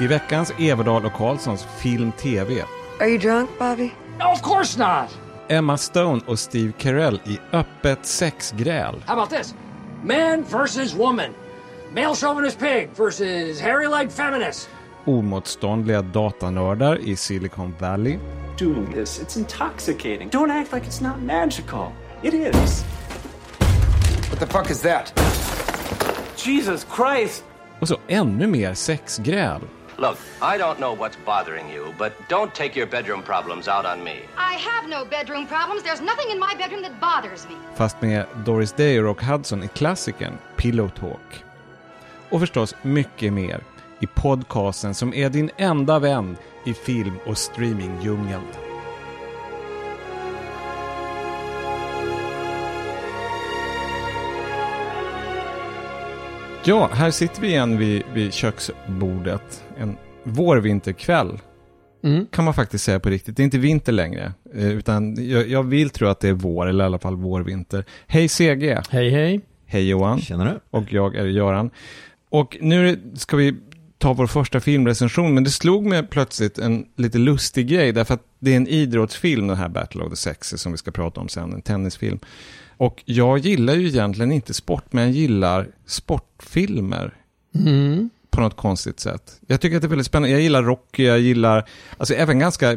I veckans Everdahl och Karlssons Film TV. Are you drunk, Bobby? No, of course not. Emma Stone och Steve Carell i öppet sexgräl. How about this? Man versus woman. Male chauvinist pig versus hairy-legged feminist. Omotståndliga datanördar i Silicon Valley. doing this. It's intoxicating. Don't act like it's not magical. It is. What the fuck is that? Jesus Christ! Och så ännu mer sexgräl. Look, I don't know what's bothering you, but don't take your bedroom problems out on me. I have no bedroom problems. There's nothing in my bedroom that bothers me. Fast med Doris Day och Rock Hudson i klassikern Pillow Talk. Och förstås mycket mer i podcasten som är din enda vän i film och streamingdjungeln. Ja, här sitter vi igen vid, vid köksbordet. En vårvinterkväll. Kan man faktiskt säga på riktigt. Det är inte vinter längre. eh, Utan jag, jag vill tro att det är vår, eller i alla fall vårvinter. Hej CG! Hej hej. Hej Johan! Känner du? Och jag är Göran. Och nu ska vi ta vår första filmrecension, men det slog mig plötsligt en lite lustig grej, därför att det är en idrottsfilm, den här Battle of the Sexes, som vi ska prata om sen, en tennisfilm. Och jag gillar ju egentligen inte sport, men jag gillar sportfilmer Mm. på något konstigt sätt. Jag tycker att det är väldigt spännande. Jag gillar Rocky, jag gillar, alltså även ganska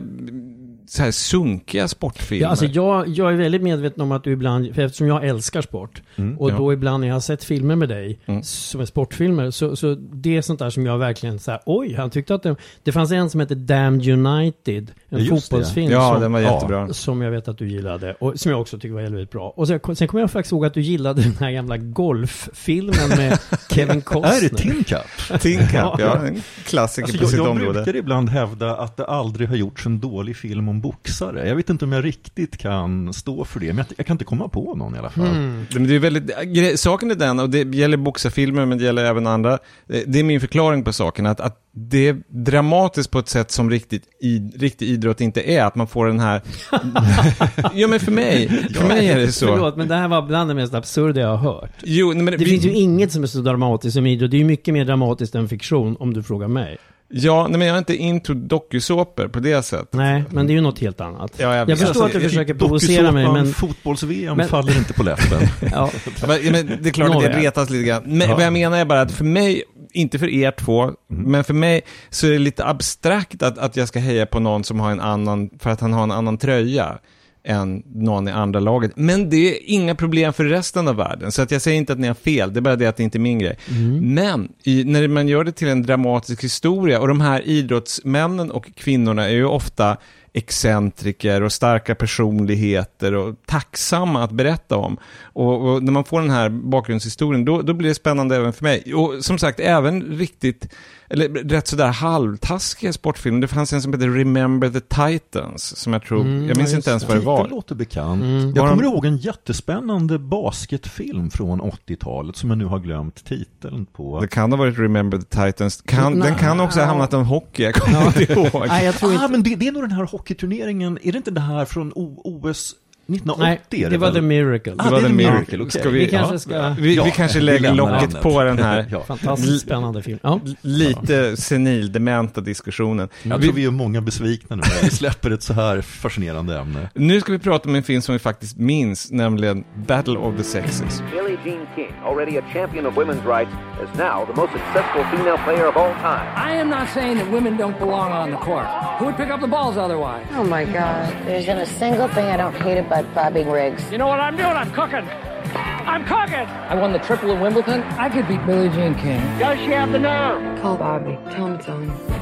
så här sunkiga sportfilmer. Ja, alltså jag, jag är väldigt medveten om att du ibland, för eftersom jag älskar sport, och Ja. då ibland när jag har sett filmer med dig, Mm. som är sportfilmer, så, så det är sånt där som jag verkligen så här, oj, han tyckte att det, det fanns en som heter Damned United, en Just det. fotbollsfilm ja, som, den var ja. jättebra. som jag vet att du gillade, och som jag också tycker var väldigt bra. Och sen, sen kommer jag faktiskt ihåg att du gillade den här gamla golffilmen med Kevin Costner. Är det Tin Cup? Tin Cup, ja, en klassiker Alltså, på jag sitt jag område. brukar ibland hävda att det aldrig har gjorts en dålig film om boxare. Jag vet inte om jag riktigt kan stå för det, men jag, jag kan inte komma på någon i alla fall. Mm. Men det är väldigt, saken är den, och det gäller boxarfilmer men det gäller även andra, eh, det är min förklaring på saken, att, att det är dramatiskt på ett sätt som riktigt, i, riktig idrott inte är, att man får den här... ja men för mig, för mig är det så. Förlåt, men det här var bland det mest absurda jag har hört. Jo, men Det vi- finns ju inget som är så dramatiskt som idrott. Det är ju mycket mer dramatiskt än fiktion, om du frågar mig. Ja, nej, men jag är inte into dokusåpor på det sättet. Nej, men det är ju något helt annat. Ja, jag jag förstår att du försöker provocera mig, men... fotbolls-VM men- faller inte på läppen. Ja, Men, men det är klart att det retas lite grann. Men Ja. vad jag menar är bara att för mig, inte för er två, men för mig så är det lite abstrakt att, att jag ska heja på någon som har en annan, för att han har en annan tröja än någon i andra laget. Men det är inga problem för resten av världen. Så att jag säger inte att ni har fel, det är bara det att det inte är min grej. Men i, när man gör det till en dramatisk historia, och de här idrottsmännen och kvinnorna är ju ofta excentriker och starka personligheter och tacksamma att berätta om. Och, och när man får den här bakgrundshistorien, då, då blir det spännande även för mig. Och som sagt, även riktigt, eller rätt sådär halvtaskiga sportfilmer. Det fanns en som heter Remember the Titans, som jag tror, Mm, jag minns ja, inte ens vad det var. Det låter bekant. Mm. Jag kommer de- ihåg en jättespännande basketfilm från 80-talet som jag nu har glömt titeln på. Det kan ha varit Remember the Titans. Kan, den kan också ha hamnat om hockey, jag kommer inte ihåg. nej, jag tror Ah, inte... men det, det är nog den här hockeyturneringen, är det inte det här från o, OS 1980? Nej, är det var väl? The Miracle. Ah, Det var The Miracle. Okej. Ska vi, Vi kanske ska... vi, Ja, vi kanske lägger locket ämnet. på den här Ja. Fantastiskt spännande film. Ja. lite senildementa diskussionen. Jag Vi- tror vi är många besvikna nu när vi släpper ett så här fascinerande ämne. Nu ska vi prata om en film som vi faktiskt minns, nämligen Battle of the Sexes. Billie Jean King, already a champion of women's rights, is now the most successful female player of all time. I am not saying that women don't belong on the court. Who would pick up the balls otherwise? Oh my God. There isn't a single thing I don't hate about bobbing rigs. You know what I'm doing? I'm cooking. I'm cooking. I won the triple at Wimbledon. I could beat Billie Jean King. Does she have the nerve? Call Bobby. Tell him it's on.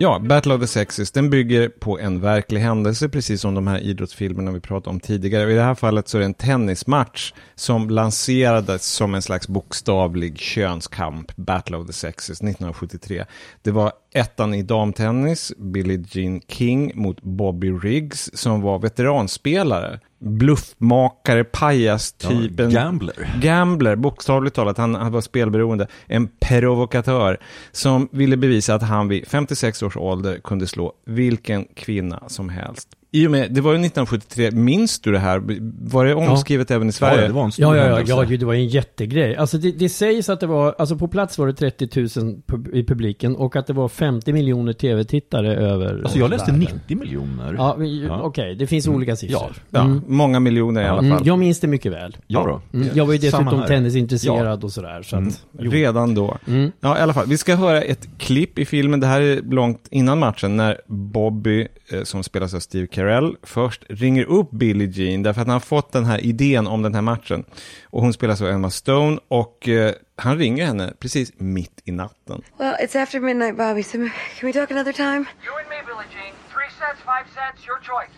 Ja, Battle of the Sexes, den bygger på en verklig händelse, precis som de här idrottsfilmerna vi pratade om tidigare. Och I det här fallet så är det en tennismatch som lanserades som en slags bokstavlig könskamp, Battle of the Sexes, 1973. Det var ettan i damtennis, Billie Jean King mot Bobby Riggs, som var veteranspelare. Bluffmakare, pajas-typen. Ja, gambler. Gambler, bokstavligt talat. Han, han var spelberoende. En provokatör som ville bevisa att han vid 56 års ålder kunde slå vilken kvinna som helst. I och med, det var ju 1973, minns du det här? Var det omskrivet även i Sverige? Ja, det var en stor Ja, ja, ja, ja, det var en jättegrej. Alltså det, det sägs att det var, alltså på plats var det 30 000 pub- i publiken och att det var 50 miljoner tv-tittare över Alltså jag läste världen. 90 miljoner. Ja, Ja. okej, det finns olika siffror. Ja, Mm. många miljoner i alla Mm, fall. jag minns det mycket väl. Ja då. Mm, jag var ju dessutom tennisintresserad och sådär. Så Mm. att, jo. Redan då. Mm. Ja, i alla fall. Vi ska höra ett klipp i filmen. Det här är långt innan matchen när Bobby, eh, som spelas av Steve Carell, först ringer upp Billie Jean därför att han har fått den här idén om den här matchen. Och hon spelas av Emma Stone och eh, han ringer henne precis mitt i natten. Well, it's after midnight, Bobby, so can we talk another time? You and me, Billie Jean. Three cents, five cents, your choice.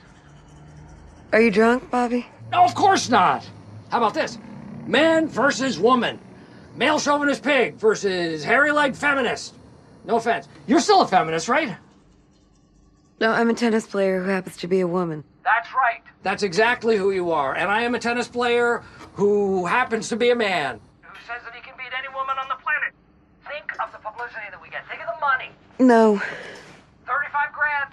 Are you drunk, Bobby? No, of course not. How about this? Man versus woman. Male chauvinist pig versus hairy leg feminist. No offense. You're still a feminist, right? No, I'm a tennis player who happens to be a woman. That's right. That's exactly who you are. And I am a tennis player who happens to be a man. Who says that he can beat any woman on the planet. Think of the publicity that we get. Think of the money. No. 35 grand.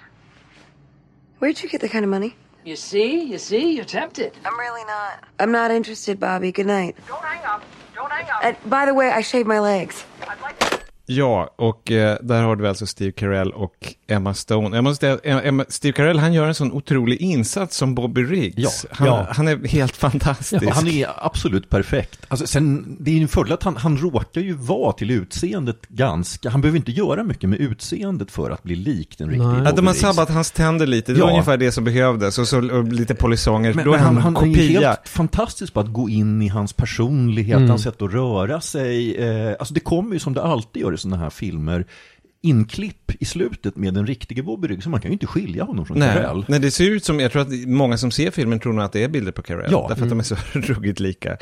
Where'd you get the kind of money? You see? You see? You're tempted. I'm really not. I'm not interested, Bobby. Good night. Don't hang up. Don't hang up. And by the way, I shaved my legs. I'd like Ja, och eh, där har du alltså Steve Carell och Emma Stone. Jag måste säga, Emma, Steve Carell, han gör en sån otrolig insats som Bobby Riggs. Ja, han, ja. han är helt fantastisk. Ja, han är absolut perfekt. Alltså, sen, det är ju en fördel att han, han råkar ju vara till utseendet ganska, han behöver inte göra mycket med utseendet för att bli lik den riktiga Nej. Ja, de har Bobby Riggs. sabbat hans tänder lite, det var ungefär det som behövdes. Och så och lite polisonger, Men, då är men han, han, han är kopia. helt fantastisk på att gå in i hans personlighet, Mm. hans sätt att röra sig. Eh, alltså det kommer ju som det alltid gör i sådana här filmer, inklipp i slutet med den riktiga Bobby Riggs, så man kan ju inte skilja honom från Nej, Carell. nej, det ser ut som, jag tror att många som ser filmen tror nog att det är bilder på Carell. Ja. Därför att de är så ruggigt lika.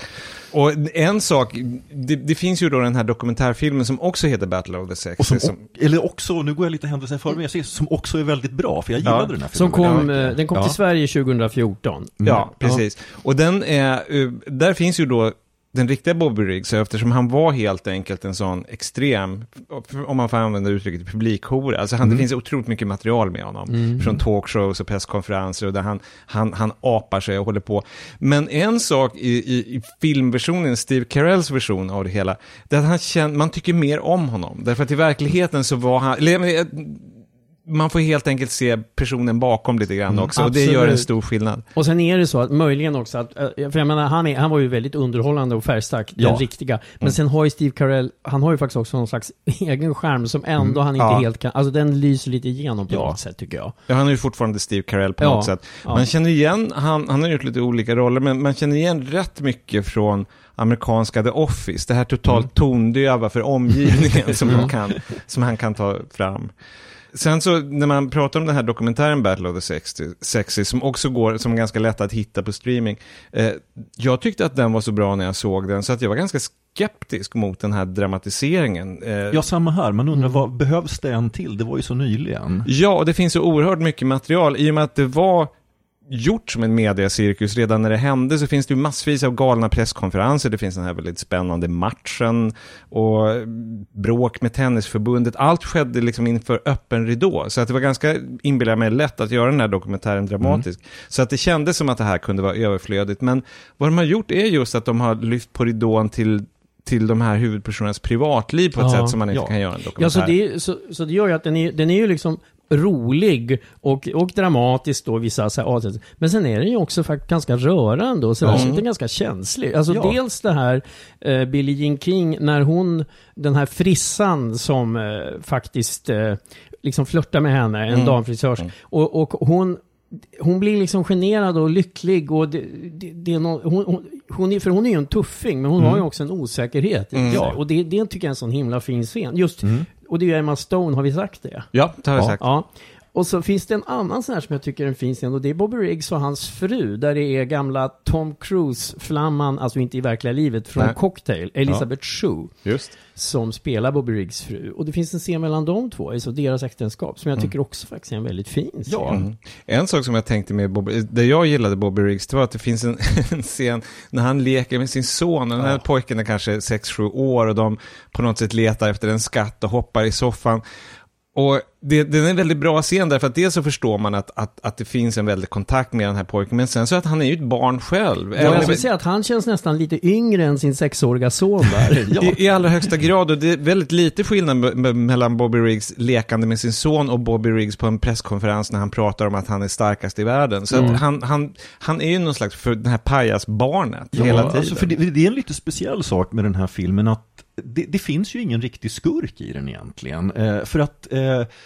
Och en sak, det, det finns ju då den här dokumentärfilmen som också heter Battle of the Sexes. Och som, som, eller också, nu går jag lite händelsen före, men jag ser som också är väldigt bra, för jag Ja. gillade den här filmen. Som kom, Ja. eh, den kom Ja. till Sverige 2014. Ja, precis. Och den är, eh, där finns ju då den riktiga Bobby Riggs, eftersom han var helt enkelt en sån extrem, om man får använda uttrycket, publikhora. Alltså han, det finns otroligt mycket material med honom. Från talkshows och presskonferenser och där han, han, han apar sig och håller på. Men en sak i, i, i filmversionen, Steve Carells version av det hela, det är att han känner, man tycker mer om honom. Därför att i verkligheten så var han, eller, menar, man får helt enkelt se personen bakom lite grann också. Och det gör en stor skillnad. Och sen är det så att möjligen också att, eh, för jag menar, han, är, han var ju väldigt underhållande och färgstark, Ja. den riktiga. Men sen har ju Steve Carell, han har ju faktiskt också någon slags egen skärm som ändå han inte Ja. helt kan, alltså den lyser lite igenom på Ja. något sätt tycker jag. Ja, han är ju fortfarande Steve Carell på något sätt. Man känner igen, han, han har gjort lite olika roller, men man känner igen rätt mycket från amerikanska The Office. Det här totalt tondöva för omgivningen som, han kan, som han kan ta fram. Sen så när man pratar om den här dokumentären Battle of the 60, 60 som också går, som är ganska lätt att hitta på streaming. Eh, jag tyckte att den var så bra när jag såg den, så att jag var ganska skeptisk mot den här dramatiseringen. Eh, Ja, samma här. Man undrar, vad behövs det en till? Det var ju så nyligen. Ja, och det finns så oerhört mycket material i och med att det var gjort som en mediacirkus redan när det hände så finns det ju massvis av galna presskonferenser. Det finns den här väldigt spännande matchen och bråk med tennisförbundet. Allt skedde liksom inför öppen ridå. Så att det var ganska, inbillar mig, lätt att göra den här dokumentären dramatisk. Så att det kändes som att det här kunde vara överflödigt. Men vad de har gjort är just att de har lyft på ridån till till de här huvudpersonernas privatliv på ett Ja. sätt som man inte Ja. kan göra en dokumentär. Ja, så det, så, så det gör ju att den är, den är ju liksom rolig och, och dramatisk då, vissa så här avsnitt. Men sen är den ju också faktiskt ganska rörande och sådär, så den är ganska känslig. Alltså Ja. dels det här eh, Billie Jean King, när hon, den här frissan som eh, faktiskt eh, liksom flörtar med henne, en damfrisörs, och, och hon hon blir liksom generad och lycklig och det, det, det är no, hon, hon, hon är, för hon är ju en tuffing, men hon har ju också en osäkerhet i sig. Och det, det tycker jag är en sån himla fin scen. Just, och det är ju Emma Stone, har vi sagt det? Ja, det har jag Ja. sagt. Ja. Och så finns det en annan sån här som jag tycker är en fin scen och det är Bobby Riggs och hans fru där det är gamla Tom Cruise-flamman, alltså inte i verkliga livet, från Nej. Cocktail, Elizabeth Shue, Just. som spelar Bobby Riggs fru. Och det finns en scen mellan de två, alltså deras äktenskap, som jag tycker också faktiskt är en väldigt fin scen. Ja. Mm. En sak som jag tänkte med Bobby, det jag gillade Bobby Riggs, det var att det finns en, en scen när han leker med sin son, och den här pojken är kanske 6-7 år och de på något sätt letar efter en skatt och hoppar i soffan. Och det, det är en väldigt bra scen därför att dels så förstår man att, att, att det finns en väldig kontakt med den här pojken, men sen så att han är ju ett barn själv. Ja, jag skulle säga att han känns nästan lite yngre än sin sexåriga son där. I, I allra högsta grad, och det är väldigt lite skillnad me- me- mellan Bobby Riggs lekande med sin son och Bobby Riggs på en presskonferens när han pratar om att han är starkast i världen. Så Mm. att han, han, han är ju någon slags för den här pajasbarnet hela tiden. Alltså för det, det är en lite speciell sak med den här filmen att det, det finns ju ingen riktig skurk i den egentligen. Eh, för att eh,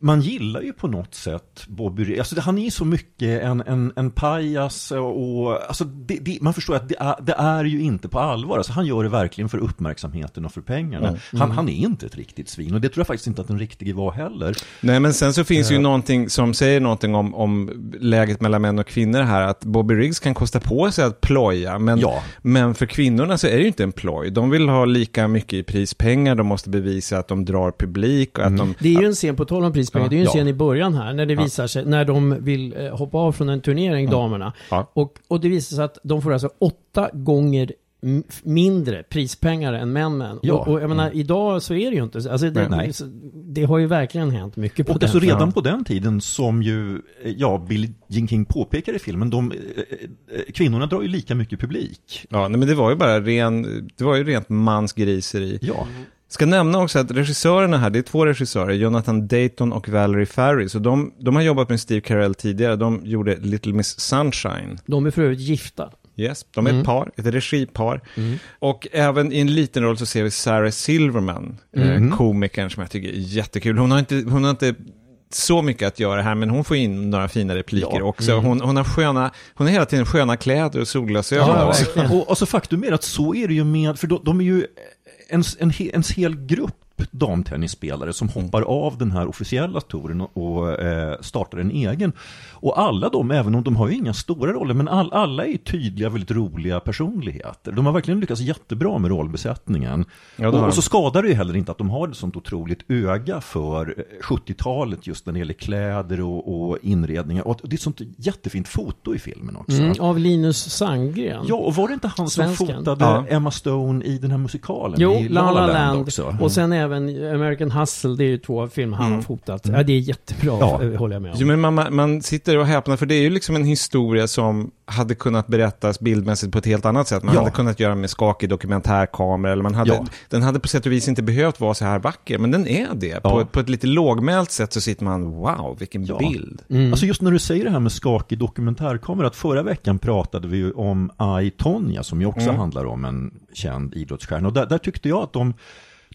man gillar ju på något sätt Bobby Riggs. Alltså han är ju så mycket en, en, en pajas och, alltså det, det, man förstår att det är, det är ju inte på allvar. Alltså han gör det verkligen för uppmärksamheten och för pengarna. Mm. Han, han är inte ett riktigt svin och det tror jag faktiskt inte att den riktige var heller. Nej, men sen så finns ju Eh. någonting som säger någonting om, om läget mellan män och kvinnor här, att Bobby Riggs kan kosta på sig att ploja, men, Ja. men för kvinnorna så är det ju inte en ploj. De vill ha lika mycket i prispengar, de måste bevisa att de drar publik och att de... Det är ju en scen, på tal om prispengar, Ja. det är ju en Ja. scen i början här, när det Ja. visar sig, när de vill eh, hoppa av från en turnering, damerna. Ja. Och, och det visar sig att de får alltså åtta gånger mindre prispengar än männen. Ja. Och, och jag menar, idag så är det ju inte så. Alltså det, Nej. så- det har ju verkligen hänt mycket på Och den alltså redan på den tiden som ju, eh, ja, Billie Jean King påpekar i filmen, de, eh, kvinnorna drar ju lika mycket publik. Ja, nej, men det var ju bara ren, det var ju rent mansgriseri. Ja. Ska nämna också att regissörerna här, det är två regissörer, Jonathan Dayton och Valerie Farry. Så de, de har jobbat med Steve Carell tidigare, de gjorde Little Miss Sunshine. De är för övrigt gifta. Yes, de är Mm. ett par, ett regipar. Och även i en liten roll så ser vi Sarah Silverman, Mm. eh, komikern som jag tycker är jättekul. Hon har inte, hon har inte så mycket att göra här, men hon får in några fina repliker Ja. också. Mm. Hon, hon har sköna, hon har hela tiden sköna kläder och solglasögon. Ja, också. och alltså faktum är att så är det ju med, för de, de är ju en, en, en hel grupp damtennisspelare som hoppar av den här officiella touren och, eh, startar en egen. Och alla de, även om de har ju inga stora roller, men all, alla är tydliga, väldigt roliga personligheter. De har verkligen lyckats jättebra med rollbesättningen. Ja, och, och så skadar det ju heller inte att de har ett sånt otroligt öga för eh, 70-talet just när det gäller kläder och, och inredningar. Och det är ett sånt jättefint foto i filmen också. Mm, av Linus Sandgren. Ja, och var det inte han som Svensken. fotade Ja. Emma Stone i den här musikalen? Jo, i La La Land. också? Och sen även American Hustle, det är ju två filmer han Mm. har fotat. Ja, det är jättebra, Ja. eh, håller jag med om. Jo, men man, man- sitter och häpnar, för det är ju liksom en historia som hade kunnat berättas bildmässigt på ett helt annat sätt. Man Ja. hade kunnat göra med skakig dokumentärkamera, eller man hade, Ja. den hade på sätt och vis inte behövt vara så här vacker, men den är det. På, på ett lite lågmält sätt så sitter man, wow, vilken Ja. bild. Mm. Alltså just när du säger det här med skakig dokumentärkamera, att förra veckan pratade vi ju om I, Tonya som ju också Mm. handlar om en känd idrottsstjärna. Och där, där tyckte jag att de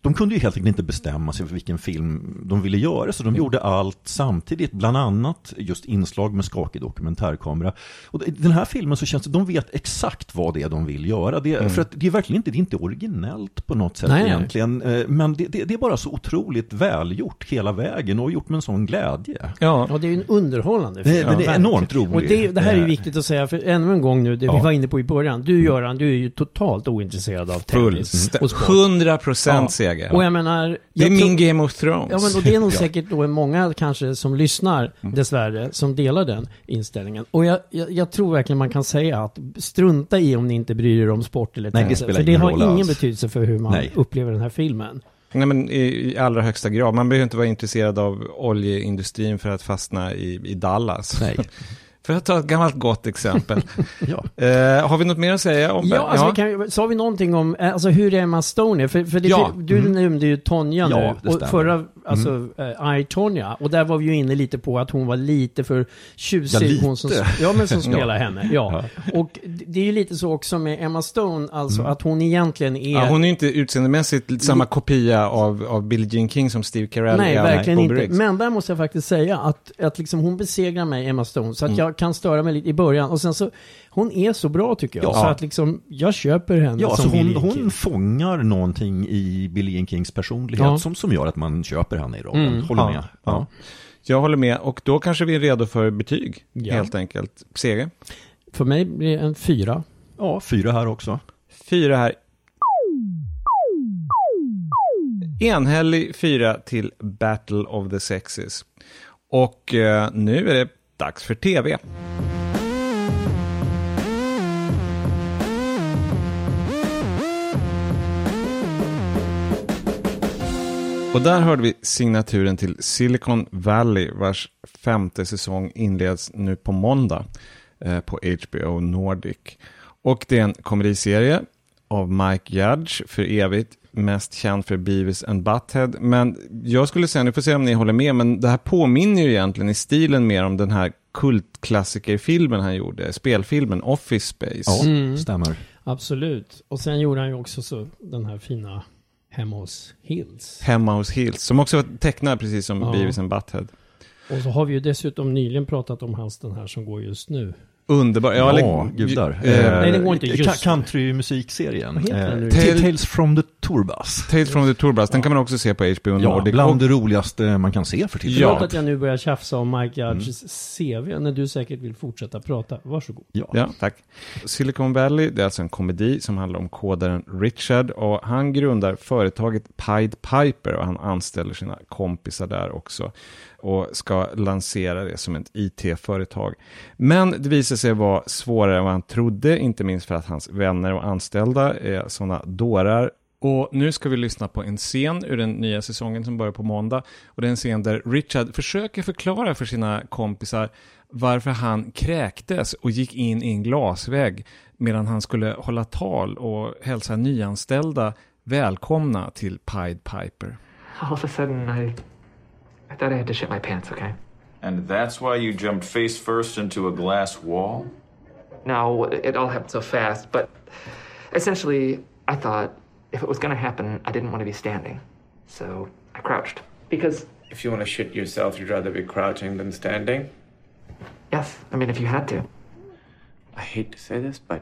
de kunde ju helt enkelt inte bestämma sig för vilken film de ville göra, så de gjorde allt samtidigt, bland annat just inslag med skakig dokumentärkamera. Och i den här filmen så känns det, de vet exakt vad det är de vill göra. Det, För att det är verkligen inte, det är inte originellt på något sätt Nej. egentligen, eh, men det, det, det är bara så otroligt välgjort hela vägen och gjort med en sån glädje. Ja, Ja, det är ju en underhållande Det- film. det är enormt rolig. Och det, det här är ju Eh. viktigt att säga, för ännu en gång nu, det vi Ja. var inne på i början. Du Göran, du är ju totalt ointresserad av tennis och sport. 100 procent seger. Och jag menar... det är jag min tror- Game of Thrones. Ja, men och det är nog säkert då många kanske som lyssnar, Mm. dessvärre, som delar den inställningen. Och jag, jag, jag tror verkligen man kan säga att strunta i om ni inte bryr er om sport eller Nej, tennis. För det har ingen alls. betydelse för hur man Nej. upplever den här filmen. Nej, men i, i allra högsta grad. Man behöver inte vara intresserad av oljeindustrin för att fastna i, i Dallas. Nej. För att ta ett gammalt gott exempel. Ja. Eh, har vi något mer att säga om Ja, alltså, Vi kan, sa vi någonting om, eh, alltså hur är Emma Stone? För, för det, Ja. du nämnde ju Tonja Ja, nu, och förra, alltså, eh, I, Tonja, och där var vi ju inne lite på att hon var lite för tjusig, Ja, lite. hon som, ja men som spelar Ja. henne, ja. Och det är ju lite så också med Emma Stone, alltså Mm. att hon egentligen är... Ja, hon är inte utseendemässigt samma kopia av, av Billie Jean King som Steve Carell Nej, är verkligen inte. Men där måste jag faktiskt säga att, att liksom hon besegrar mig, Emma Stone, så att Mm. Jag kan störa mig lite i början. Och sen så, hon är så bra tycker jag. Ja. Så att liksom, jag köper henne Ja, som så hon, hon fångar någonting i Billie Kings personlighet Ja. som, som gör att man köper henne i rollen. Mm. Håller Ja, med. ja. Ja. Jag håller med, och då kanske vi är redo för betyg, Ja. helt enkelt. Seger? För mig blir det en fyra. ja, fyra här också. Fyra här. Enhällig fyra till Battle of the Sexes. Och eh, nu är det dags för tv. Och där hörde vi signaturen till Silicon Valley vars femte säsong inleds nu på måndag eh, på HBO Nordic. Och det är en komediserie av Mike Judge för evigt, mest känd för Beavis and Butthead. Men jag skulle säga, nu får se om ni håller med, men det här påminner ju egentligen i stilen mer om den här kultklassikerfilmen han gjorde, spelfilmen Office Space. Ja, Mm. stämmer. Absolut. Och sen gjorde han ju också så, den här fina Hemma hos Hills. Hemma hos Hills, som också var tecknad precis som Ja. Beavis and Butthead. Och så har vi ju dessutom nyligen pratat om hans den här som går just nu. Underbar. Ja, eller- gudar. eh, Nej, den går inte just Ka- Countrymusikserien. Eh, Tale- Tales from the Tourbus. Tales from the Tourbus, den kan man också se på HBO Ja, Nordic. bland Och- det roligaste man kan se för tillfället. Förlåt Ja. att jag nu börjar tjafsa om Mike Judges Mm. CV, när du säkert vill fortsätta prata. Varsågod. Ja. Ja, tack. Silicon Valley, det är alltså en komedi som handlar om kodaren Richard och han grundar företaget Pied Piper och han anställer sina kompisar där också och ska lansera det som ett IT-företag. Men det visade sig vara svårare än vad han trodde, inte minst för att hans vänner och anställda är sådana dårar. Och nu ska vi lyssna på en scen ur den nya säsongen som börjar på måndag. Och det är en scen där Richard försöker förklara för sina kompisar varför han kräktes och gick in i en glasvägg medan han skulle hålla tal och hälsa nyanställda välkomna till Pied Piper. All of a sudden, I, I thought I had to shit my pants. Okay. And that's why you jumped face first into a glass wall? No, it all happened so fast. But essentially, I thought if it was going to happen, I didn't want to be standing, so I crouched because If you want to shit yourself, you'd rather be crouching than standing? yes, I mean if you had to. I hate to say this, but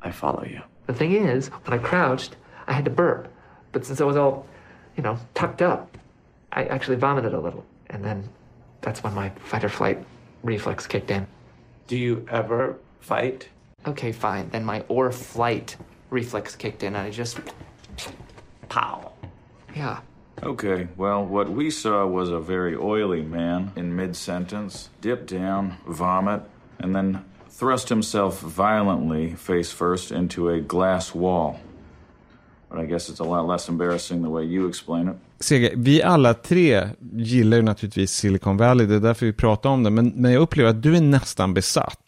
I follow you. The thing is, when I crouched, I had to burp, but since I was all, you know, tucked up, I actually vomited a little, and then that's when my fight or flight reflex kicked in. Do you ever fight? Okay, fine. Then my or flight reflex kicked in, and I just pow. Yeah. Okay, well, what we saw was a very oily man in mid sentence, dip down, vomit, and then thrust himself violently, face first, into a glass wall. But I guess it's a lot less embarrassing the way you explain it. Seger, vi alla tre gillar ju naturligtvis Silicon Valley, det är därför vi pratar om det, men, men jag upplever att du är nästan besatt.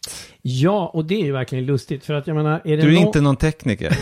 Ja, och det är ju verkligen lustigt för att jag menar, är det Du är nå- inte någon tekniker.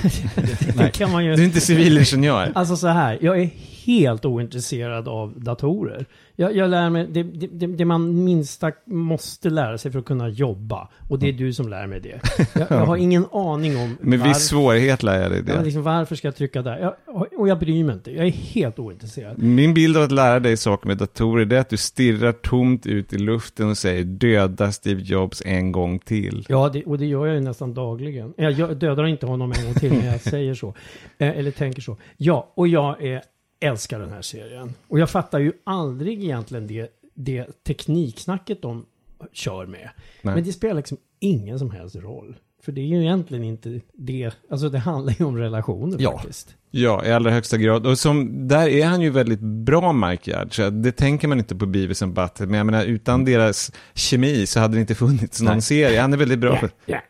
det kan man ju... Du är inte civilingenjör. Alltså så här, jag är helt ointresserad av datorer. Jag, jag lär mig det, det, det, man minsta måste lära sig för att kunna jobba. Och det är du som lär mig det. Jag, jag har ingen aning om Med varför- viss svårighet lär jag dig det. liksom, varför ska jag trycka där? Jag, och jag bryr mig inte. Jag är helt ointresserad. Min bild av att lära dig saker med datorer det är att du stirrar tomt ut i luften och säger döda Steve Jobs en gång till. Ja, det, och det gör jag ju nästan dagligen. Jag, jag dödar inte honom en gång till när jag säger så. Eh, eller tänker så. Ja, och jag är, älskar den här serien. Och jag fattar ju aldrig egentligen det, det tekniksnacket de kör med. Nej. Men det spelar liksom ingen som helst roll. För det är ju egentligen inte det, alltså det handlar ju om relationer Ja. faktiskt. Ja, i allra högsta grad. Och som, där är han ju väldigt bra, Mike Judge. Så Det tänker man inte på Beavis and Butthead. Men jag menar, utan deras kemi så hade det inte funnits någon Nej. serie. Han är väldigt bra. Ja, ja,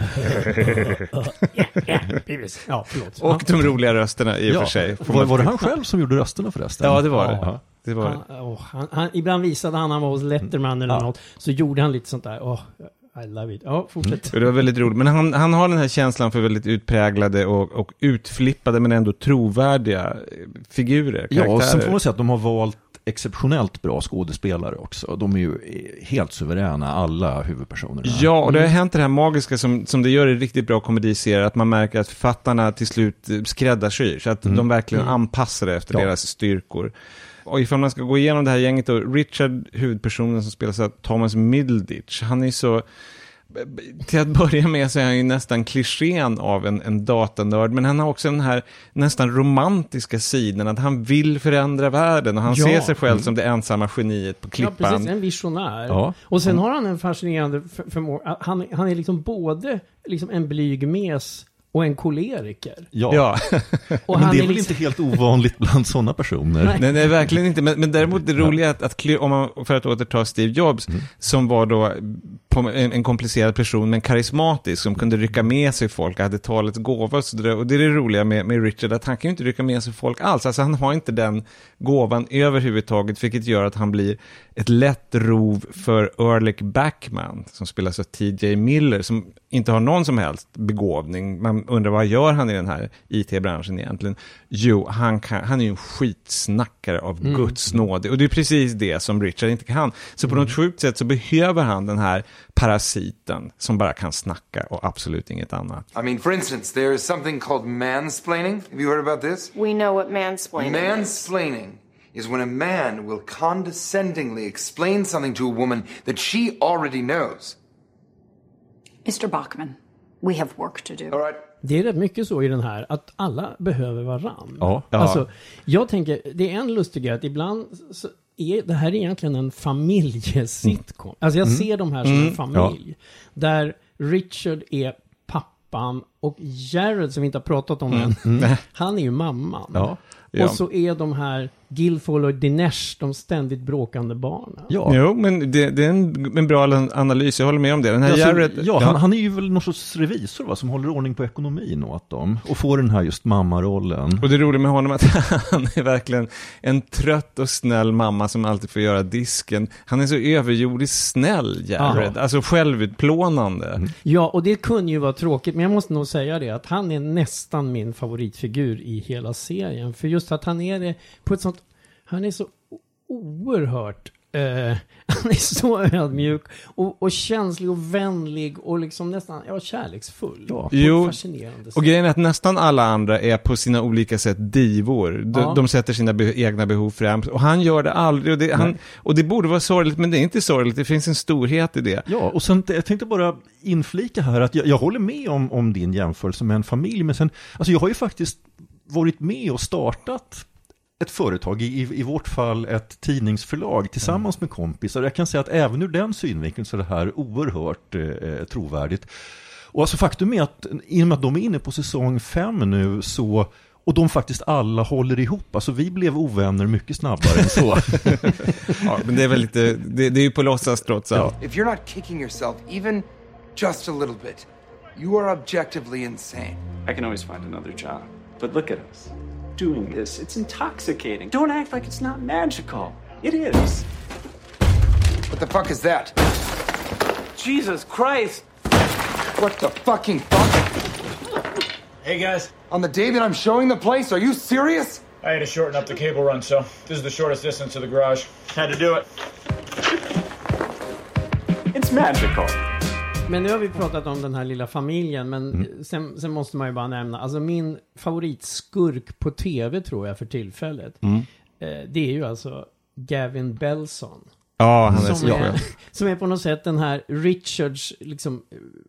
ja. förlåt. Och de roliga rösterna i och Ja. för sig. Var, var det han själv som gjorde rösterna förresten? Ja, det var det. Ja. Det var det. Han, åh, han, han, ibland visade han, han var hos Letterman eller Ja. något, så gjorde han lite sånt där, åh, I love it. Ja, fortsätt. Och det var väldigt roligt. Men han, han har den här känslan för väldigt utpräglade och, och utflippade men ändå trovärdiga figurer, Ja, och sen karaktärer. får man säga att de har valt exceptionellt bra skådespelare också. De är ju helt suveräna, alla huvudpersonerna. Ja, och det har Mm. hänt det här magiska som, som det gör i riktigt bra komediserier, att man märker att författarna till slut eh, skräddarsyr, så att de verkligen Mm. anpassar det efter Ja. deras styrkor. Och ifall man ska gå igenom det här gänget då, Richard, huvudpersonen som spelas av Thomas Middleditch, han är så... Till att börja med så är han ju nästan klichén av en, en datanörd, men han har också den här nästan romantiska sidan, att han vill förändra världen och han Ja. ser sig själv Mm. som det ensamma geniet på Ja, klippan. precis. En visionär. Ja. Och sen har han en fascinerande för- förmåga. Han, han är liksom både liksom en blyg mes och en koleriker. Ja, Ja. Och men han det är väl liksom- inte helt ovanligt bland sådana personer. Nej. Nej, nej, verkligen inte. Men, men däremot det roliga är att, att om man, för att återta Steve Jobs, som var då en, en komplicerad person, men karismatisk, som kunde rycka med sig folk, hade talets gåva och så där. Och det är det roliga med, med Richard, att han kan ju inte rycka med sig folk alls. Alltså han har inte den gåvan överhuvudtaget, vilket gör att han blir ett lätt rov för Ehrlich Backman, som spelas av TJ Miller, som inte har någon som helst begåvning. Man undrar vad gör han i den här IT-branschen egentligen? Jo, han, kan, han är ju en skitsnackare av Mm. Guds nåd. Och det är precis det som Richard inte kan. Så på något sjukt sätt så behöver han den här parasiten som bara kan snacka och absolut inget annat. I mean, for instance, there is something called mansplaining. Have you heard about this? We know what mansplaining is. Mansplaining is when a man will condescendingly explain something to a woman that she already knows. Mr. Bachman, we have work to do. All right. Det är rätt mycket så i den här att alla behöver varann. Ja. Alltså, jag tänker, det är en lustig grej att ibland så är det här är egentligen en familjesitcom. Alltså jag Mm. ser de här som Mm. en familj. Där Richard är pappan och Jared, som vi inte har pratat om Mm. än, Mm. han är ju mamman. Ja. Ja. Och så är de här Guilfoyle och Dinesh de ständigt bråkande barnen. Jo, men det, det är en, en bra analys, jag håller med om det. Den här Alltså, Jared, ja, Han, han är ju väl någon sorts revisor va, som håller ordning på ekonomin åt dem. Och får den här just mammarollen. Och det roliga med honom är att han är verkligen en trött och snäll mamma som alltid får göra disken. Han är så överjordiskt snäll, Jared. Ja. Alltså självutplånande. Ja, och det kunde ju vara tråkigt, men jag måste nog säga det att han är nästan min favoritfigur i hela serien. För just att han är det på ett sånt, han är så oerhört, eh, han är så ödmjuk och, och känslig och vänlig och liksom nästan, ja, kärleksfull. Ett Jo, fascinerande sätt. och grejen är att nästan alla andra är på sina olika sätt divor. De, Ja. de sätter sina be egna behov främst. Och han gör det aldrig. Och det, han, och det borde vara sorgligt, men det är inte sorgligt. Det finns en storhet i det. Ja, och sen jag tänkte bara inflika här att jag, jag håller med om, om din jämförelse med en familj, men sen, alltså jag har ju faktiskt varit med och startat ett företag, i, i, vårt fall ett tidningsförlag tillsammans med kompisar. Jag kan säga att även ur den synvinkeln så är det här oerhört eh, trovärdigt. Och alltså faktum är att i och med att de är inne på säsong fem nu så och de faktiskt alla håller ihop. Alltså vi blev ovänner mycket snabbare än så. ja, men det är väl lite, det, det är ju på låtsas trots allt. If you're not kicking yourself even just a little bit, you are objectively insane. I can always find another job. But look at us. Doing this, it's intoxicating. Don't act like it's not magical. It is. What the fuck is that? Jesus Christ! What the fucking fuck? Hey guys. On the day that I'm showing the place, are you serious? I had to shorten up the cable run, so this is the shortest distance to the garage. Had to do it. It's magical. Men nu har vi pratat om den här lilla familjen, men Mm. sen, sen måste man ju bara nämna, alltså min favoritskurk på tv tror jag för tillfället, Mm. eh, det är ju alltså Gavin Belson. Ja, han är som är, som är på något sätt den här Richards liksom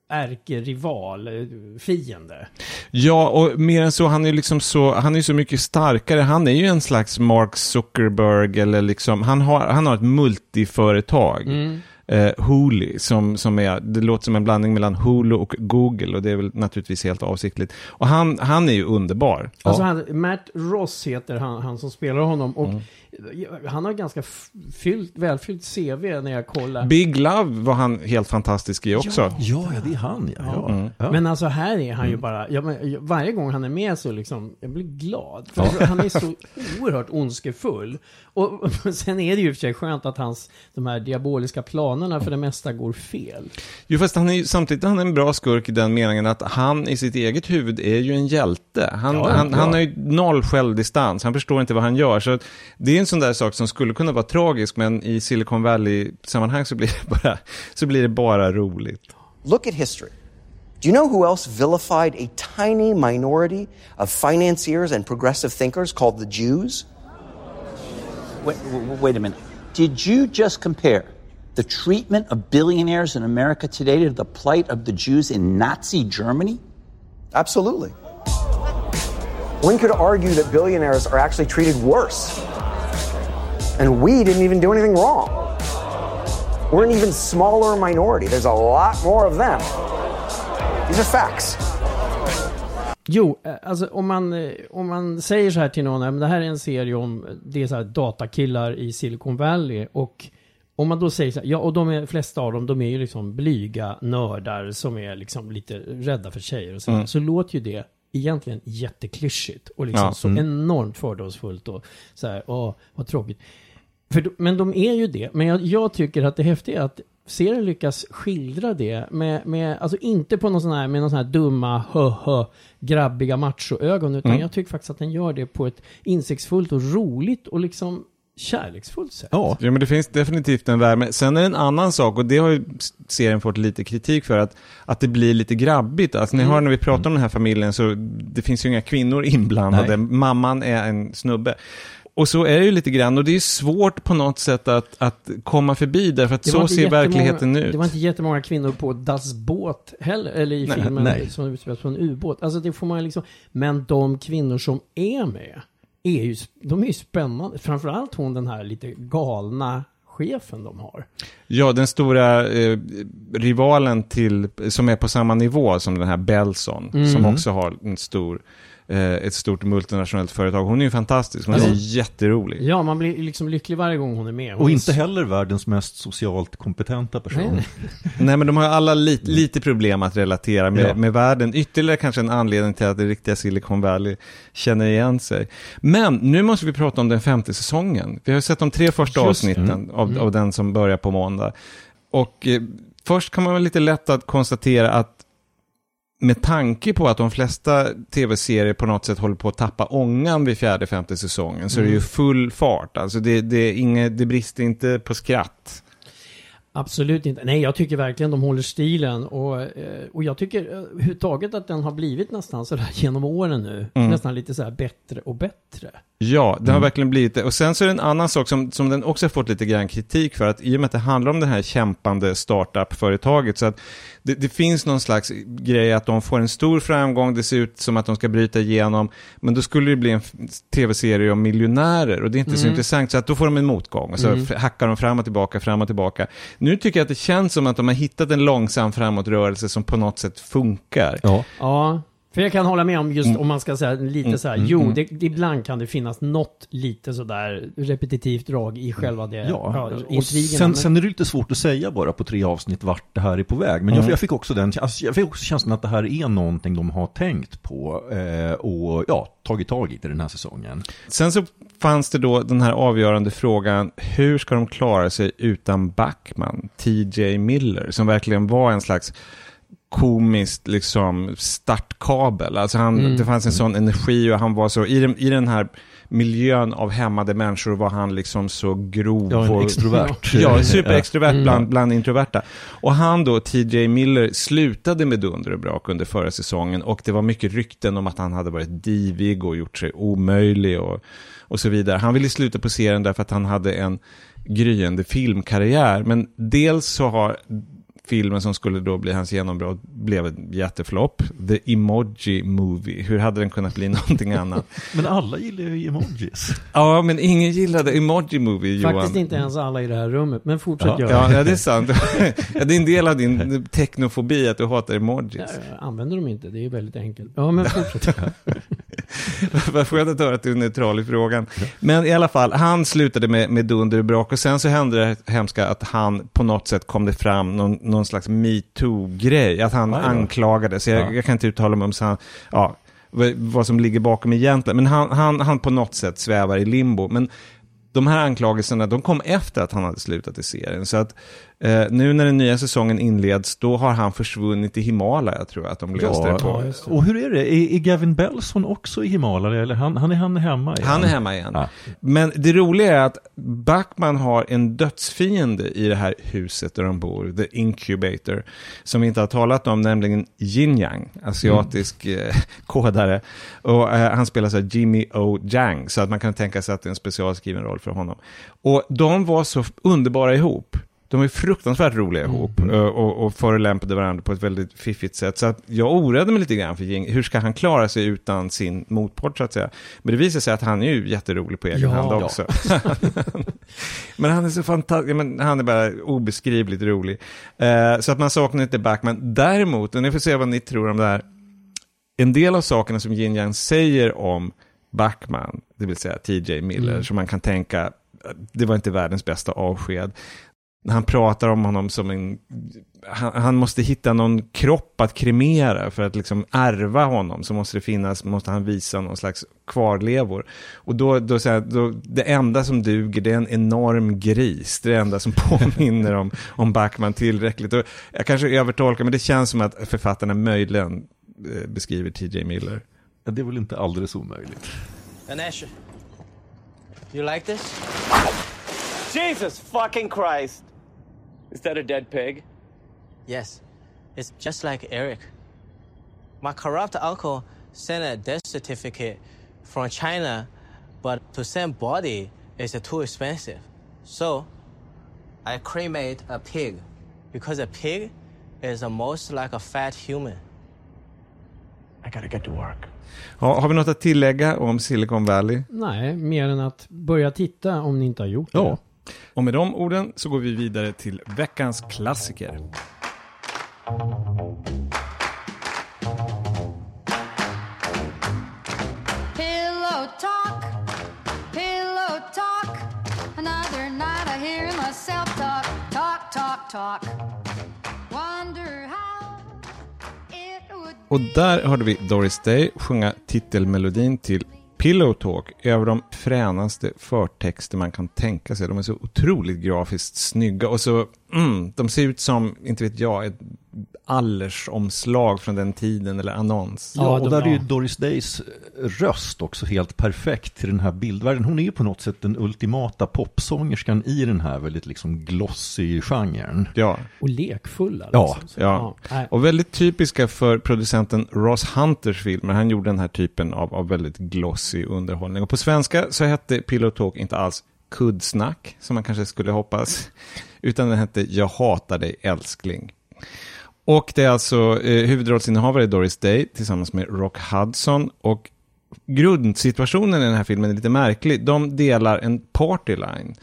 ärkerival, eh, fiende. Ja, och mer än så, han är liksom så, han är så mycket starkare. Han är ju en slags Mark Zuckerberg, eller liksom, han har, han har ett multiföretag. Mm. Eh, Hulu, som, som är, det låter som en blandning mellan Hulu och Google, och det är väl naturligtvis helt avsiktligt. Och han, han är ju underbar. Alltså han, Matt Ross heter han, han som spelar honom. Och Mm. Han har ganska fyllt, välfyllt CV när jag kollar. Big Love var han helt fantastisk i också. Ja, ja, det är han. Ja. Ja. Mm. Ja. Men alltså här är han ju Mm. bara, ja, men, varje gång han är med så liksom, jag blir glad. För Han är så oerhört ondskefull. Och, och sen är det ju i och för sig skönt att hans, de här diaboliska planerna för det mesta går fel. Jo, fast han är ju, samtidigt är han en bra skurk i den meningen att han i sitt eget huvud är ju en hjälte. Han, Ja, han, ja. han har ju noll självdistans, han förstår inte vad han gör. Så det är en sån där sak som skulle kunna vara tragisk, men i Silicon Valley-sammanhang så blir det bara, så blir det bara roligt. Look at history. Do you know who else vilified a tiny minority of financiers and progressive thinkers called the Jews? Wait, wait a minute. Did you just compare the treatment of billionaires in America today to the plight of the Jews in Nazi Germany? Absolutely. One could argue that billionaires are actually treated worse. And we didn't even do anything wrong. We're an even smaller minority. There's a lot more of them. These are facts. Jo, eh, alltså om man, eh, om man säger så här till någon, "Ja, men det här är en serie om, det är så här datakillar i Silicon Valley och om man då säger så här, ja och de är, flesta av dem, de är ju liksom blyga nördar som är liksom lite rädda för tjejer och så, Mm. så låter ju det egentligen jätteklyschigt och liksom Ja, så mm. enormt fördomsfullt och så här, åh, vad tråkigt. För, men de är ju det. Men jag, jag tycker att det häftiga är att serien lyckas skildra det med, med alltså inte på någon sån här, med någon sån här dumma, hö-hö, grabbiga machoögon, utan Mm. jag tycker faktiskt att den gör det på ett insiktsfullt och roligt och liksom kärleksfullt sätt. Ja. men det finns definitivt en värme. Sen är det en annan sak, och det har ju serien fått lite kritik för, att, att det blir lite grabbigt. Alltså ni Mm. hör när vi pratar om den här familjen, så det finns ju inga kvinnor inblandade. Nej. Mamman är en snubbe. Och så är det ju lite grann, och det är svårt på något sätt att, att komma förbi, därför att så ser verkligheten ut. Det var inte jättemånga kvinnor på Das båt heller, eller i Nej, filmen nej. som utspelas på en ubåt. Alltså det får man liksom, men de kvinnor som är med, är ju, de är ju spännande. Framförallt hon den här lite galna chefen de har. Ja, den stora eh, rivalen till, som är på samma nivå som den här Belson, Mm. som också har en stor, ett stort multinationellt företag. Hon är ju fantastisk, hon är Ja. jätterolig. Ja, man blir liksom lycklig varje gång hon är med. Hon Och inte heller världens mest socialt kompetenta person. Nej, Nej, men de har ju alla lite, lite problem att relatera med, Ja. med världen. Ytterligare kanske en anledning till att det riktiga Silicon Valley känner igen sig. Men nu måste vi prata om den femte säsongen. Vi har ju sett de tre första Just avsnitten Mm. av, Mm. av den som börjar på måndag. Och eh, först kan man väl lite lätt att konstatera att med tanke på att de flesta tv-serier på något sätt håller på att tappa ångan vid fjärde, femte säsongen så är det ju Mm. full fart. Alltså det, det, inget, det brister inte på skratt. Absolut inte. Nej, jag tycker verkligen de håller stilen. Och, eh, och jag tycker eh, överhuvudtaget att den har blivit nästan sådär genom åren nu. Mm. Nästan lite så här bättre och bättre. Ja, det har Mm. verkligen blivit det. Och sen så är det en annan sak som, som den också har fått lite grann kritik för, att i och med att det handlar om det här kämpande startup-företaget, så att det, det finns någon slags grej att de får en stor framgång, det ser ut som att de ska bryta igenom, men då skulle det bli en tv-serie om miljonärer, och det är inte så Mm. intressant, så att då får de en motgång, och så Mm. hackar de fram och tillbaka, fram och tillbaka. Nu tycker jag att det känns som att de har hittat en långsam framåtrörelse som på något sätt funkar. Ja. Ja, för jag kan hålla med om just Mm. om man ska säga lite Mm, så här, mm, jo, mm. det, ibland kan det finnas något lite sådär repetitivt drag i själva det, Ja, och sen, sen är det lite svårt att säga bara på tre avsnitt vart det här är på väg. Men Mm. jag, jag fick också den, alltså jag fick också känslan att det här är någonting de har tänkt på eh, och ja, tagit tag i till den här säsongen. Sen så fanns det då den här avgörande frågan, hur ska de klara sig utan Backman, TJ Miller, som verkligen var en slags komiskt liksom startkabel. Alltså han, Mm. det fanns en sån energi och han var så, i den, i den här miljön av hämmade människor var han liksom så grov. Ja, en och, extrovert. Ja, superextrovert Mm. bland, bland introverta. Och han då, TJ Miller, slutade med dunder och brak under förra säsongen och det var mycket rykten om att han hade varit divig och gjort sig omöjlig och, och så vidare. Han ville sluta på serien därför att han hade en gryende filmkarriär, men dels så har filmen som skulle då bli hans genombrott blev en jätteflopp. The Emoji Movie. Hur hade den kunnat bli någonting annat? Men alla gillar ju emojis. Ja, men ingen gillade Emoji Movie, Johan. Faktiskt inte ens alla i det här rummet, men fortsätt Ja, göra ja, det är sant. ja, det är en del av din teknofobi att du hatar emojis. Ja, använder de inte, det är ju väldigt enkelt. Ja, men fortsätt. Vad skönt att höra att du är neutral i frågan. Men i alla fall, han slutade med, med dunder och brak och sen så hände det hemska att han på något sätt kom det fram någon, någon slags metoo-grej, att han anklagades. Jag, Ja. jag kan inte uttala mig om så han, ja, vad, vad som ligger bakom egentligen, men han, han, han på något sätt svävar i limbo. Men de här anklagelserna, de kom efter att han hade slutat i serien. Så att eh, nu när den nya säsongen inleds, då har han försvunnit i Himalaya, tror jag att de löste det på. och hur är det? Är, är Gavin Belson också i Himalaya eller han, han är han hemma igen? Han är hemma igen. Ja. Men det roliga är att Backman har en dödsfiende i det här huset där de bor, The Incubator, som vi inte har talat om, nämligen Yin Yang, asiatisk eh, kodare. Och eh, han spelar så här Jimmy O. Jang, så att man kan tänka sig att det är en specialskriven roll för honom. Och de var så underbara ihop. De är fruktansvärt roliga ihop eh, och, och förolämpade varandra på ett väldigt fiffigt sätt. Så att jag oroade mig lite grann för Jing. Hur ska han klara sig utan sin motpart så att säga? Men det visar sig att han är ju jätterolig på egen Ja. hand också. men han är så fantastisk, men han är bara obeskrivligt rolig. Eh, så att man saknar inte Backman. Däremot, och ni får se vad ni tror om det här. en del av sakerna som Yin Yang säger om Backman, det vill säga TJ Miller, Mm. som man kan tänka, det var inte världens bästa avsked. När han pratar om honom som en, han, han måste hitta någon kropp att kremera för att liksom ärva honom, så måste det finnas, måste han visa någon slags kvarlevor. Och då, då, så här, då det enda som duger, det är en enorm gris, det är det enda som påminner om, om Backman tillräckligt. Och jag kanske övertolkar, men det känns som att författarna möjligen eh, beskriver TJ Miller. Ja, Det är väl inte alldeles omöjligt. Ganesh, you like this? Jesus fucking Christ! Is that a dead pig? Yes. It's just like Eric. My corrupt uncle sent a death certificate from China, but to send body is too expensive. So, I cremate a pig because a pig is the most like a fat human. I gotta get to work. Ha, har vi något att tillägga om Silicon Valley? Nej, mer än att börja titta om ni inte har gjort det. Och med de orden så går vi vidare till veckans klassiker. Pillow talk, pillow talk. Another night I hear myself talk, talk, talk, talk. Wonder how it would Och där hörde vi Doris Day sjunga titelmelodin till Pillow Talk över de fränaste förtexter man kan tänka sig. De är så otroligt grafiskt snygga och så, mm, de ser ut som, inte vet jag, ett allersomslag från den tiden eller annons. Ja, och där är ju Doris Days röst också helt perfekt till den här bildvärlden. Hon är ju på något sätt den ultimata popsångerskan i den här väldigt liksom glossy genren. Ja. Och lekfulla. Ja. Liksom. Ja, nej. och väldigt typiska för producenten Ross Hunters filmer. Han gjorde den här typen av, av väldigt glossy underhållning. Och på svenska så hette Pillow Talk inte alls Kuddsnack, som man kanske skulle hoppas, utan den hette Jag hatar dig älskling. Och det är alltså eh, huvudrollsinnehavare Doris Day tillsammans med Rock Hudson. Och grundsituationen i den här filmen är lite märklig. De delar en partyline.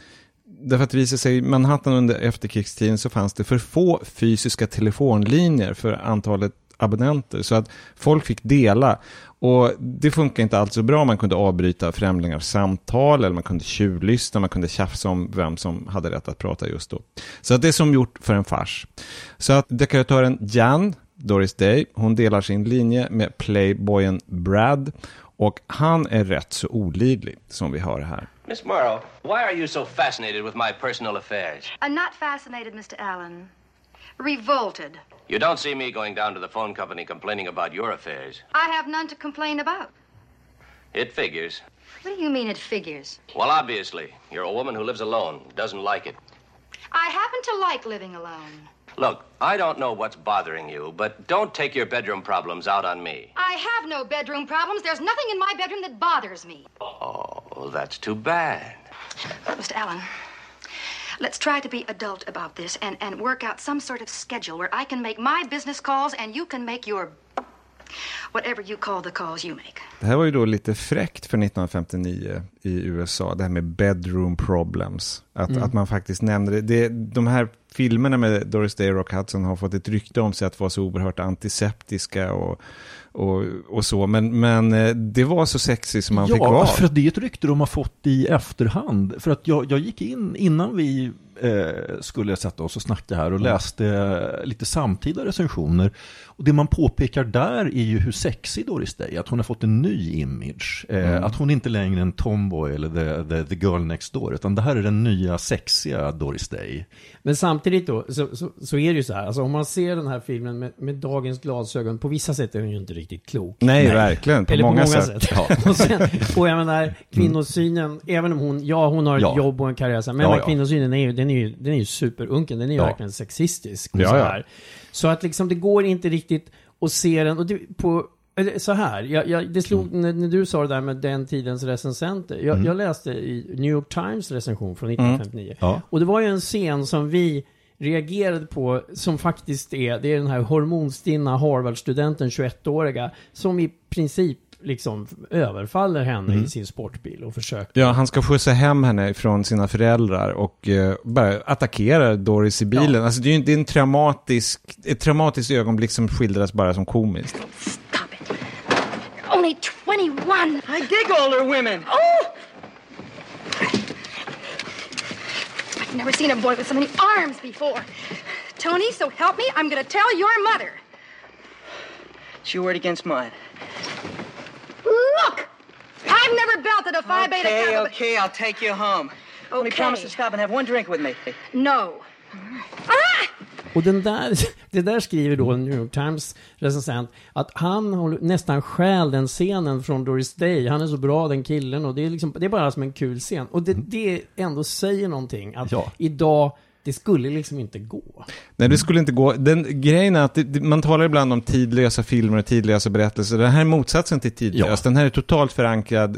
Därför att det visar sig i Manhattan under efterkrigstiden så fanns det för få fysiska telefonlinjer för antalet abonnenter. Så att folk fick dela. Och det funkar inte alls så bra. Man kunde avbryta främlingars samtal eller man kunde tjuvlyssna. Man kunde tjafsa om vem som hade rätt att prata just då. Så att det är som gjort för en fars. Så att dekoratören Jan, Doris Day, hon delar sin linje med playboyen Brad. Och han är rätt så olidlig som vi hör här. Miss Morrow, why are you so fascinated with my personal affairs? I'm not fascinated, Mr. Allen. Revolted. You don't see me going down to the phone company complaining about your affairs. I have none to complain about. It figures. What do you mean it figures? Well, obviously, you're a woman who lives alone, doesn't like it. I happen to like living alone. Look, I don't know what's bothering you, but don't take your bedroom problems out on me. I have no bedroom problems. There's nothing in my bedroom that bothers me. Oh, that's too bad. Mr. Allen, let's try to be adult about this and, and work out some sort of schedule where I can make my business calls and you can make your whatever you call the calls you make. Det här var ju då lite fräckt för 1959 i USA, det här med bedroom problems. Att, Mm. att man faktiskt nämnde det. det. De här filmerna med Doris Day och Rock Hudson har fått ett rykte om sig att vara så oerhört antiseptiska och, och, och så. Men, men eh, det var så sexy som man fick Ja, vara. för att det är ett rykte de har fått i efterhand. För att jag, jag gick in innan vi eh, skulle sätta oss och snacka här och läste eh, lite samtida recensioner. Och det man påpekar där är ju hur sexig Doris Day är, att hon har fått en ny image. Eh, Mm. Att hon inte längre är en tomboy eller the, the, the girl next door, utan det här är den nya sexiga Doris Day. Men samtidigt då, så, så, så är det ju så här, alltså om man ser den här filmen med, med dagens glasögon, på vissa sätt är den ju inte riktigt klok. Nej, verkligen. På Eller många på många sätt. sätt. Ja. och, sen, och jag menar, kvinnosynen, även om hon, ja hon har ett Ja. jobb och en karriär, men Ja, ja. kvinnosynen är ju, den är ju, den är ju superunken, den är ju Ja. verkligen sexistisk. Och Ja, så, ja. här. så att liksom det går inte riktigt att se den, och det, på, så här, jag, jag, det slog, Mm. när, du sa det där med den tidens recensenter, jag, jag läste i New York Times recension från Mm. 1959. Ja. Och det var ju en scen som vi reagerade på, som faktiskt är, det är den här hormonstinna Harvard-studenten, 21-åriga, som i princip liksom överfaller henne Mm. i sin sportbil och försöker. Ja, han ska skjutsa hem henne från sina föräldrar och eh, bara attackera Doris i bilen. Alltså det är ju det är en traumatisk, ett traumatiskt ögonblick som skildras bara som komiskt. It. 21. I dig older women. Oh! I've never seen a boy with so many arms before. Tony, so help me, I'm gonna tell your mother. It's your word against mine. Look! I've never belted a Phi Beta Okay, Kappa. but- okay, I'll take you home. Only promise to stop and have one drink with me. No. Ah! Och den där, det där skriver då New York Times recensent att han håller, nästan stjäl den scenen från Doris Day. Han är så bra den killen och det är, liksom, det är bara som en kul scen. Och det, det ändå säger någonting. Att Ja. idag, det skulle liksom inte gå. Nej, det skulle inte gå. Den grejen är att det, man talar ibland om tidlösa filmer och tidlösa berättelser. Den här är motsatsen till tidlös. Den här är totalt förankrad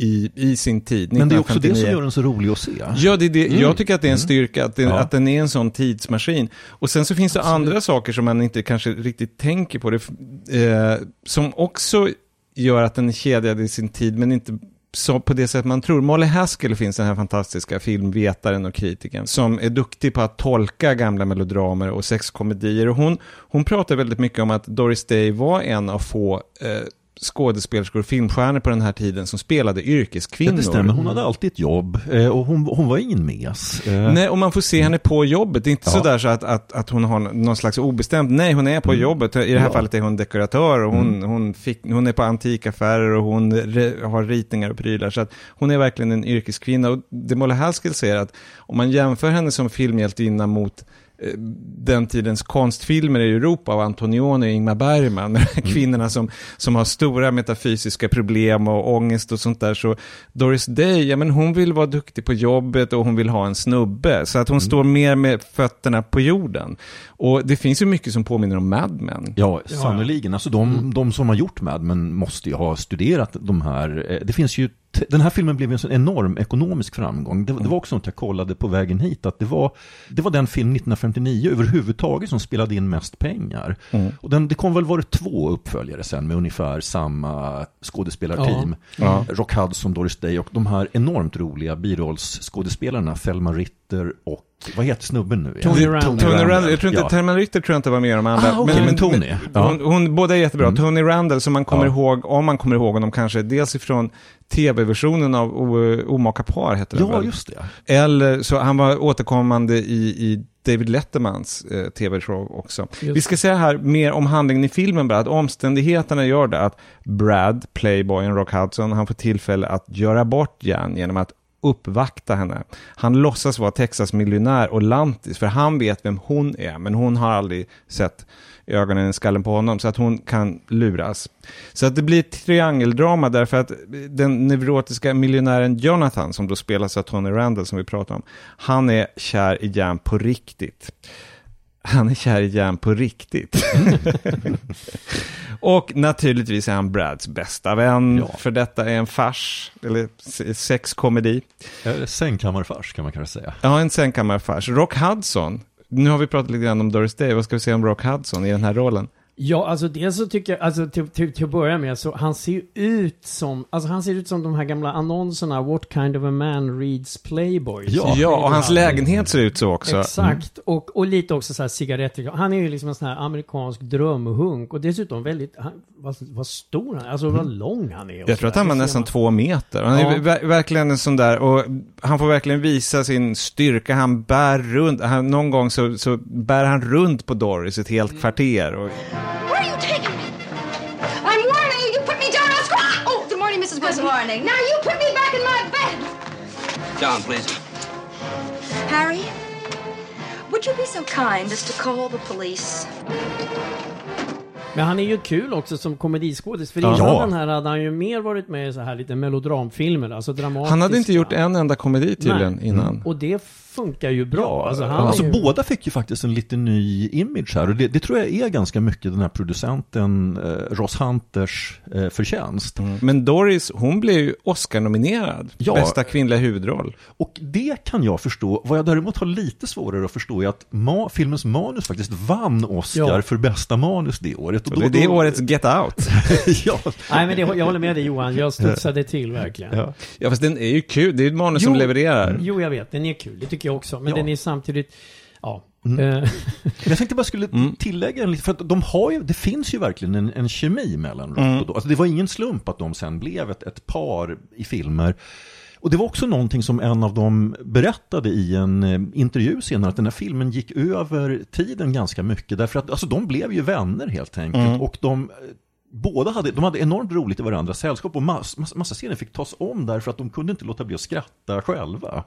i, i sin tid. Men det är också det som 1959. gör den så rolig att se. Ja, det det. Mm. jag tycker att det är en styrka, att, det, Ja. att den är en sån tidsmaskin. Och sen så finns det andra saker som man inte kanske riktigt tänker på, det, eh, som också gör att den är kedjad i sin tid, men inte så på det sätt man tror. Molly Haskell finns den här fantastiska filmvetaren och kritikern som är duktig på att tolka gamla melodramer och sexkomedier. Och hon, hon pratar väldigt mycket om att Doris Day var en av få eh, skådespelerskor och filmstjärnor på den här tiden som spelade yrkeskvinnor. Ja, det stämmer, hon hade alltid ett jobb eh, och hon, hon var ingen mes. Eh, Nej, och man får se henne på jobbet. Det är inte Ja. sådär så att, att, att hon har någon slags obestämt, nej hon är på Mm. jobbet. I det här Ja. fallet är hon dekoratör och hon, Mm. hon, fick, hon är på antikaffärer och hon re, har ritningar och prylar. Så att hon är verkligen en yrkeskvinna. Och det Molle Haskell säger att om man jämför henne som filmhjältinna mot den tidens konstfilmer i Europa av Antonioni och Ingmar Bergman, här kvinnorna som, som har stora metafysiska problem och ångest och sånt där. Så Doris Day, ja men hon vill vara duktig på jobbet och hon vill ha en snubbe. Så att hon står mer med fötterna på jorden. Och det finns ju mycket som påminner om Mad Men. Ja, sannoliken. Alltså de, de som har gjort Mad Men måste ju ha studerat de här. eh, Det finns ju, den här filmen blev en sån enorm ekonomisk framgång. Det, det var också något jag kollade på vägen hit, att det var, det var den film 1959 överhuvudtaget som spelade in mest pengar. Mm. Och den, det kom väl, var det två uppföljare sen med ungefär samma skådespelarteam. Ja. Ja. Rock Hudson, Doris Day och de här enormt roliga birollsskådespelarna, Thelma Ritter och, vad heter snubben nu? igen? Tony Randall. Tony Randall, jag tror inte, Ja. Thelma Ritter tror jag inte var med i de andra. Ah, okej, men Tony. Ja. Hon, hon, båda är jättebra. Mm. Tony Randall som man kommer Ja. ihåg, om man kommer ihåg honom kanske, dels ifrån tv-versionen av O- Omaka par heter den Ja, väl? just det. Eller så han var återkommande i, i David Lettermans eh, tv-show också. Just Vi ska säga här mer om handlingen i filmen bara, att omständigheterna gör det att Brad, playboyen Rock Hudson, han får tillfälle att göra bort Jan genom att uppvakta henne. Han låtsas vara Texas miljonär och lantis, för han vet vem hon är, men hon har aldrig sett ögonen i skallen på honom, så att hon kan luras. Så att det blir ett triangeldrama därför att den neurotiska miljonären Jonathan, som då spelas av Tony Randall som vi pratade om, han är kär i Jan på riktigt. Han är kär i Jan på riktigt. och naturligtvis är han Brads bästa vän, Ja. för detta är en fars, eller se- sexkomedi. Sängkammarfars kan man kanske säga. Ja, en sängkammarfars. Rock Hudson, nu har vi pratat lite grann om Doris Day, vad ska vi säga om Rock Hudson i den här rollen? Ja, alltså dels så tycker jag, alltså till, till, till att börja med så han ser ju ut som, alltså han ser ut som de här gamla annonserna, What kind of a man reads Playboy? Ja, ja och hans lägenhet ser ut så också. Exakt, och, och lite också så här cigaretter. Han är ju liksom en sån här amerikansk drömhunk och dessutom väldigt, han, vad, vad stor han är, alltså vad lång han är. Jag tror att han var nästan man. två meter. Han är Ja. ver- verkligen en sån där, och han får verkligen visa sin styrka. Han bär runt, han, någon gång så, så bär han runt på Doris ett helt kvarter. Och, Morning. Now you put me back in my bed. Down, please. Harry, would you be so kind as to call the police? Men han är ju kul också som komediskådis. För innan Ja. den här hade han ju mer varit med i så här lite melodramfilmer, alltså dramatiska. han hade inte gjort en enda komedi tydligen Nej. innan. Och det funkar ju bra. alltså, han Alltså är ju... båda fick ju faktiskt en lite ny image här och det, det tror jag är ganska mycket den här producenten eh, Ross Hunters eh, förtjänst. Men Doris, hon blev ju Oscar-nominerad. Ja. Bästa kvinnliga huvudroll. Och det kan jag förstå. Vad jag däremot har lite svårare att förstå är att ma- filmens manus faktiskt vann Oscar Ja. för bästa manus det året. Och det är det årets Get Out. ja. Nej men det, jag håller med dig Johan, jag studsade till verkligen. Ja. Ja, fast den är ju kul. Det är ju ett manus som levererar. Jo, jag vet, den är kul, det tycker jag också. Men Ja. den är samtidigt, ja, Eh, Jag tänkte bara skulle tillägga en lite, för att de har ju, det finns ju verkligen en, en kemi mellan Rock Mm. och Doris. Alltså det var ingen slump att de sen blev ett, ett par i filmer. Och det var också någonting som en av dem berättade i en eh, intervju senare, att den här filmen gick över tiden ganska mycket. Därför att alltså, de blev ju vänner helt enkelt. Mm. Och de, eh, båda hade, de hade enormt roligt i varandras sällskap och mass, massa, massa scener fick tas om därför att de kunde inte låta bli att skratta själva.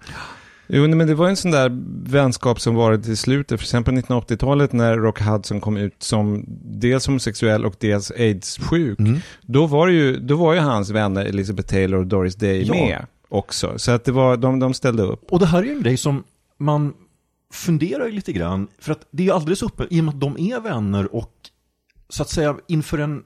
Jo, men det var en sån där vänskap som varit till slutet. För exempel på 1980-talet när Rock Hudson kom ut som dels homosexuell och dels aids-sjuk. Mm. Då, var ju, då var ju hans vänner Elizabeth Taylor och Doris Day Ja. med också. Så att det var, de, de ställde upp. Och det här är ju en grej som man funderar ju lite grann, för att det är ju alldeles uppe, i och med att de är vänner och så att säga inför en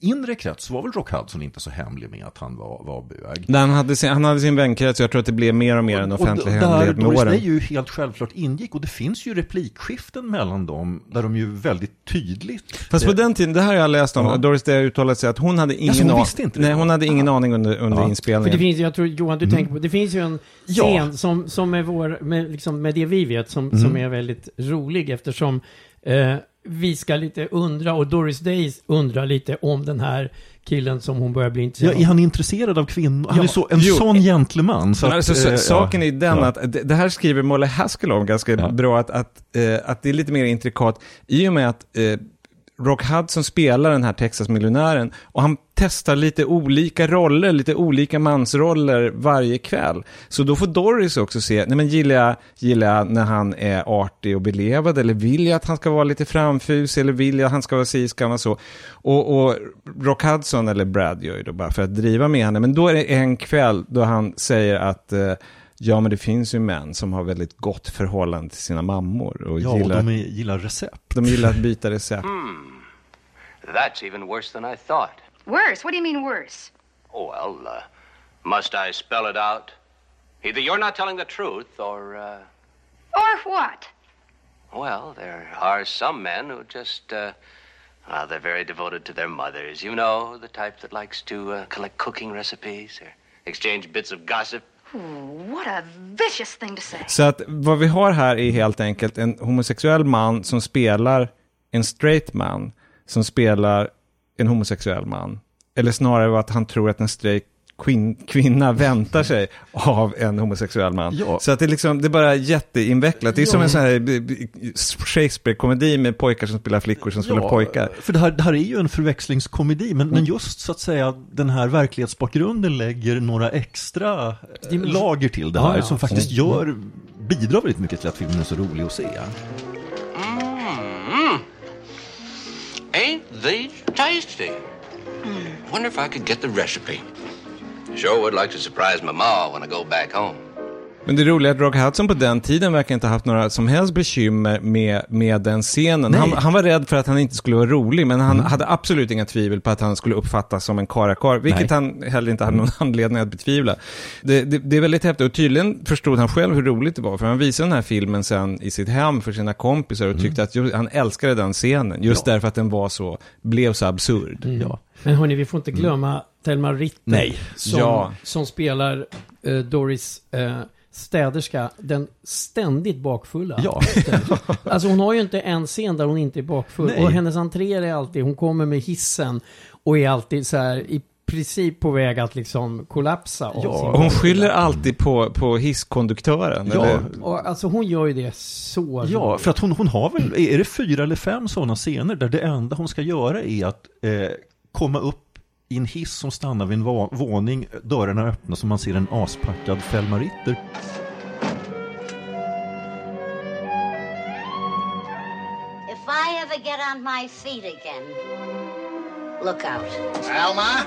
inre krets så var väl Rock Hudson inte så hemlig med att han var, var bög. Där han, hade sin, han hade sin vänkrets jag tror att det blev mer och mer en offentlig och där hemlighet med Doris åren. Day ju helt självklart ingick och det finns ju replikskiften mellan dem där de ju väldigt tydligt Fast på den tiden, det här har jag läst om, Ja. Doris Day uttalat sig att hon hade ingen, Alltså, hon an- visste inte nej, hon hade ingen aning under, under Ja. För inspelningen. det finns, jag tror Johan, du Mm. tänker på, det finns ju en Ja. scen som, som är vår, med, liksom, med det vi vet, som, Mm. som är väldigt rolig eftersom eh, vi ska lite undra, och Doris Day undrar lite om den här killen som hon börjar bli Ja, intresserad är han intresserad av kvinnor? Han Ja, är så, en jo. sån gentleman. Så att, alltså, så, eh, saken ja. är den Ja. att, det, det här skriver Molly Haskell om ganska Ja. bra, att, att, eh, att det är lite mer intrikat i och med att eh, Rock Hudson spelar den här Texas-miljonären och han testar lite olika roller, lite olika mansroller varje kväll. Så då får Doris också se, nej men gillar jag, gillar jag när han är artig och belevad eller vill jag att han ska vara lite framfus eller vill jag att han ska vara si, ska vara så. Och, och Rock Hudson, eller Brad gör ju då bara för att driva med henne, men då är det en kväll då han säger att eh, Ja, men det finns ju män som har väldigt gott förhållande till sina mammor. Och Ja, och gillar, de är, gillar recept. de gillar att byta recept. That's even worse than I thought. Worse? What do you mean worse? Oh, well, uh, must I spell it out? Either you're not telling the truth, or, uh, Or what? well, there are some men who just, uh, well, they're very devoted to their mothers. You know, the type that likes to uh, collect cooking recipes or exchange bits of gossip. What a vicious thing to say. Så att vad vi har här är helt enkelt en homosexuell man som spelar en straight man som spelar en homosexuell man. Eller snarare att han tror att en straight quin- kvinna väntar sig av en homosexuell man. Ja. Så att det är liksom, det är bara jätteinvecklat. Det är som Ja. en sån här b- b- Shakespeare-komedi med pojkar som spelar flickor som spelar pojkar. För det här, det här är ju en förväxlingskomedi, men, Mm. men just så att säga den här verklighetsbakgrunden lägger några extra eh, Dimension- lager till det Ja, här ja. som faktiskt Mm. gör, bidrar väldigt mycket till att filmen är så rolig att se. Mm. Ain't these tasty? Wonder if I could get the recipe. Sure would like to surprise Mama when I go back home. Men det roliga är att Rock Hudson på den tiden verkar inte ha haft några som helst bekymmer med, med den scenen. Han, han var rädd för att han inte skulle vara rolig, men han hade absolut inga tvivel på att han skulle uppfattas som en karakar, vilket Nej. han heller inte hade någon anledning att betvivla. Det, det, det är väldigt häftigt, och tydligen förstod han själv hur roligt det var, för han visade den här filmen sen i sitt hem för sina kompisar och tyckte att ju, han älskade den scenen, just Ja. därför att den var så, blev så absurd. Ja. Men hörni, vi får inte glömma Thelma Ritter. Nej. Som, Ja. som spelar eh, Doris eh, städerska, den ständigt bakfulla. Ja. Alltså hon har ju inte en scen där hon inte är bakfull. Nej. Och hennes entréer är alltid, hon kommer med hissen och är alltid så här i princip på väg att liksom kollapsa. Ja, hon skyller alltid på, på hisskonduktören. Ja. eller? Och, alltså hon gör ju det så Ja, för att hon, hon har väl, är det fyra eller fem sådana scener där det enda hon ska göra är att eh, komma upp i en hiss som stannar vid en va- våning, dörrarna öppnas så man ser en aspackad Thelma Ritter. If I ever get on my feet again, look out. Alma?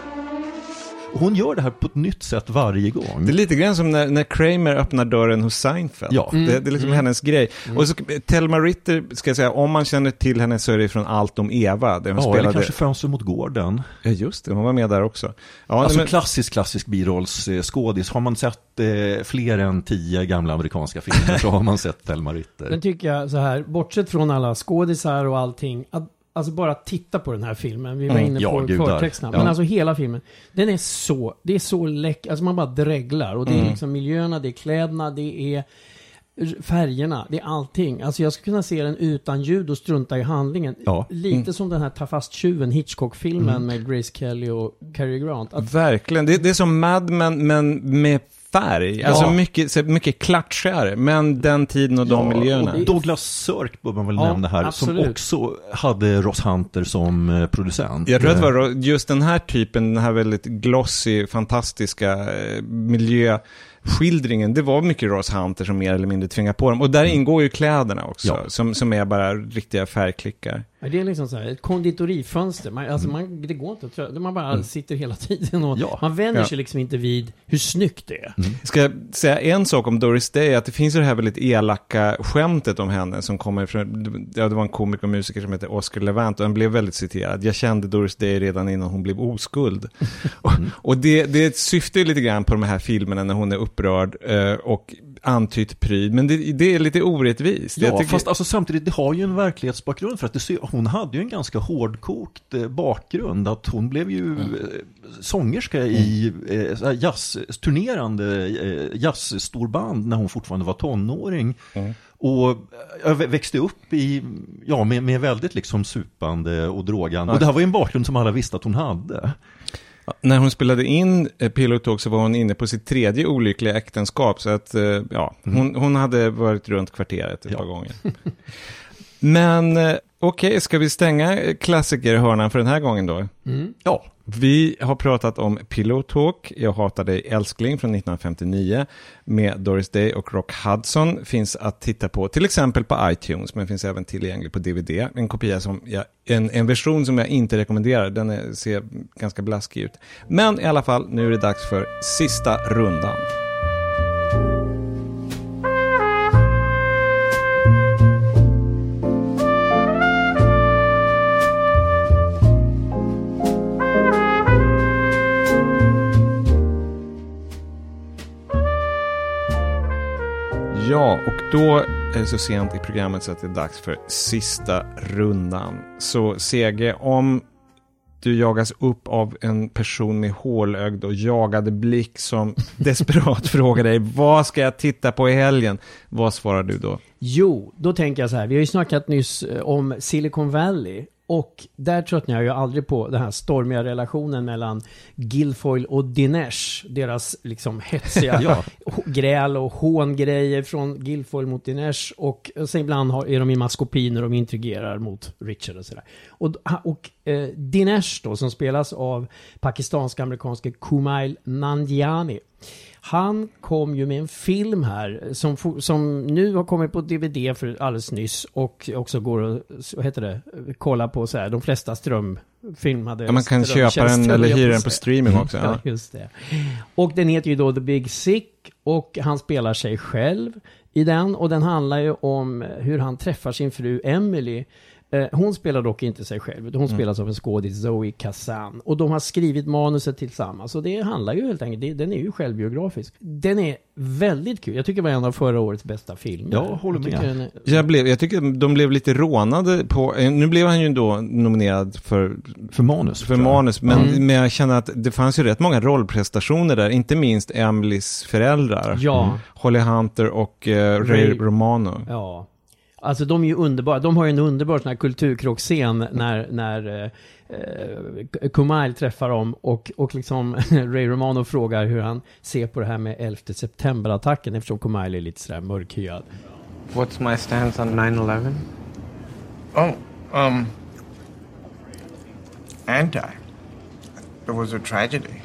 Hon gör det här på ett nytt sätt varje gång. Det är lite grann som när, när Kramer öppnar dörren hos Seinfeld. Ja. Det, det är liksom hennes grej. Mm. Och så, Thelma Ritter, ska jag säga, om man känner till henne så är det från Allt om Eva. Där hon Ja, eller spelade... kanske Fönster mot gården. Ja, just det, hon var med där också. Ja, alltså men, klassisk, klassisk birollsskådis. Har man sett eh, fler än tio gamla amerikanska filmer så har man sett Thelma Ritter. Den tycker jag så här, bortsett från alla skådisar och allting, att alltså bara titta på den här filmen. Vi var Mm, inne på förtexterna. Ja. Men alltså hela filmen, den är så, det är så läcker, alltså man bara dreglar. Och det är Mm. liksom miljöerna, det är kläderna, det är färgerna, det är allting. Alltså jag skulle kunna se den utan ljud och strunta i handlingen. Ja. Lite Mm. som den här Ta fast tjuven, Hitchcock-filmen Mm. med Grace Kelly och Cary Grant. Att, Verkligen. Det, det är som Mad Men, men med färg. Ja. Alltså mycket, så mycket klatschigare. Men den tiden och de miljöerna. och Douglas Sirk bör man väl Ja, nämna här, absolut. som också hade Ross Hunter som eh, producent. Jag tror att det Eh, var just den här typen, den här väldigt glossy, fantastiska eh, miljöskildringen, det var mycket Ross Hunter som mer eller mindre tvingade på dem. Och där ingår ju kläderna också, Mm. Ja. som, som är bara riktiga färgklickar. Ja, det är liksom så här, ett konditorifönster. Man, alltså man, det går inte att trö- Man bara Mm. sitter hela tiden och man vänjer Ja. Mm. sig liksom inte vid hur snyggt det är. Ska jag säga en sak om Doris Day, att det finns ju det här väldigt elaka skämtet om henne som kommer från, ja det var en komiker och musiker som heter Oscar Levant och den blev väldigt citerad. Jag kände Doris Day redan innan hon blev oskuld. och och det, det syftar ju lite grann på de här filmerna när hon är upprörd eh, och antytt pryd, men det, det är lite orättvist. Ja, tycker- fast alltså samtidigt, det har ju en verkningsbakgrund för att ser- hon hade ju en ganska hårdkokt eh, bakgrund. Att hon blev ju Mm. eh, sångerska i eh, jazz, turnerande eh, jazzstorband när hon fortfarande var tonåring. Mm. Och eh, jag vä- växte upp i, ja, med, med väldigt liksom supande och drogande. Och det här var ju en bakgrund som alla visste att hon hade. När hon spelade in eh, Pillow Talk så var hon inne på sitt tredje olyckliga äktenskap. Så att, eh, ja, hon, hon hade varit runt kvarteret ett par gånger. Men eh, okej, ska vi stänga klassikerhörnan för den här gången då? Mm. Ja. Vi har pratat om Pillow Talk, Jag hatar dig älskling från 1959 med Doris Day och Rock Hudson. Finns att titta på till exempel på iTunes men finns även tillgänglig på DVD. En kopia som jag, en, en version som jag inte rekommenderar, den är, ser ganska blaskig ut. Men i alla fall, nu är det dags för sista rundan. Ja, och då är det så sent i programmet så att det är dags för sista rundan. Så CG, om du jagas upp av en person med hålögd och jagade blick som desperat frågar dig vad ska jag titta på i helgen? Vad svarar du då? Jo, då tänker jag så här. Vi har ju snackat nyss eh, om Silicon Valley. Och där tröttnar jag ju aldrig på den här stormiga relationen mellan Guilfoyle och Dinesh. Deras liksom hetsiga Ja. gräl och hångrejer från Guilfoyle mot Dinesh. Och sen ibland har, är de i maskopi när de intrigerar mot Richard och sådär. Och, och eh, Dinesh då, som spelas av pakistansk-amerikanske Kumail Nanjiani. Han kom ju med en film här som, som nu har kommit på DVD för alldeles nyss och också går att, vad heter det, kolla på så här, de flesta strömfilmade Ja, man kan köpa den eller hyra på den på streaming också, ja. Ja, just det. Och den heter ju då The Big Sick och han spelar sig själv i den och den handlar ju om hur han träffar sin fru Emily. Eh, Hon spelar dock inte sig själv, hon Mm. spelas av en skådis, Zoe Kazan. Och de har skrivit manuset tillsammans. Och det handlar ju helt enkelt, den är ju självbiografisk. Den är väldigt kul. Jag tycker det var en av förra årets bästa filmer. Jag håller med. tycker den är- Jag, blev, jag tycker de blev lite rånade på, eh, nu blev han ju då nominerad för, för manus. För jag. manus, men, Mm. men jag känner att det fanns ju rätt många rollprestationer där, inte minst Emelies föräldrar. Ja. Mm. Holly Hunter och eh, Ray, Ray- Romano. Ja. Alltså de är ju underbara. De har ju en underbar sån här kulturkrockscen när, när eh, eh, Kumail träffar dem och, och liksom Ray Romano frågar hur han ser på det här med 11 september-attacken eftersom Kumail är lite sådär mörkhyad. What's my stance on 9/11? Oh, um, anti. It was a tragedy.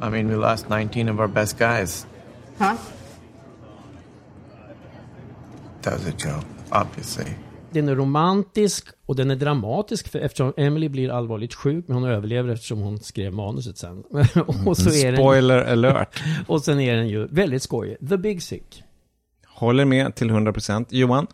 I mean, we lost 19 of our best guys. Huh? Was a joke, obviously. Den är romantisk och den är dramatisk för eftersom Emily blir allvarligt sjuk men hon överlever eftersom hon skrev manuset sen. och så är den, Spoiler alert. och sen är den ju väldigt skojig. The Big Sick. Håller med till 100%. Johan?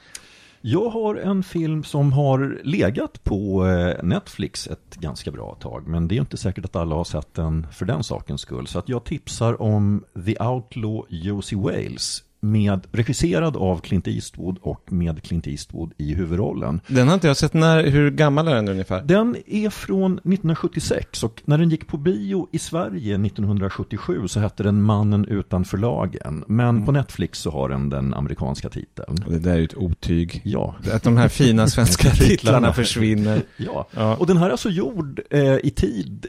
Jag har en film som har legat på eh, Netflix ett ganska bra tag. Men det är inte säkert att alla har sett den för den sakens skull. Så att jag tipsar om The Outlaw Josie Wales. Med, regisserad av Clint Eastwood och med Clint Eastwood i huvudrollen. Den har inte jag sett. När, hur gammal är den ungefär? Den är från 1976 och när den gick på bio i Sverige 1977 så hette den Mannen utanför lagen. Men Mm. på Netflix så har den den amerikanska titeln. Och det där är ju ett otyg. Ja. Att de här fina svenska titlarna försvinner. Ja. Ja. och den här är alltså gjord eh, i tid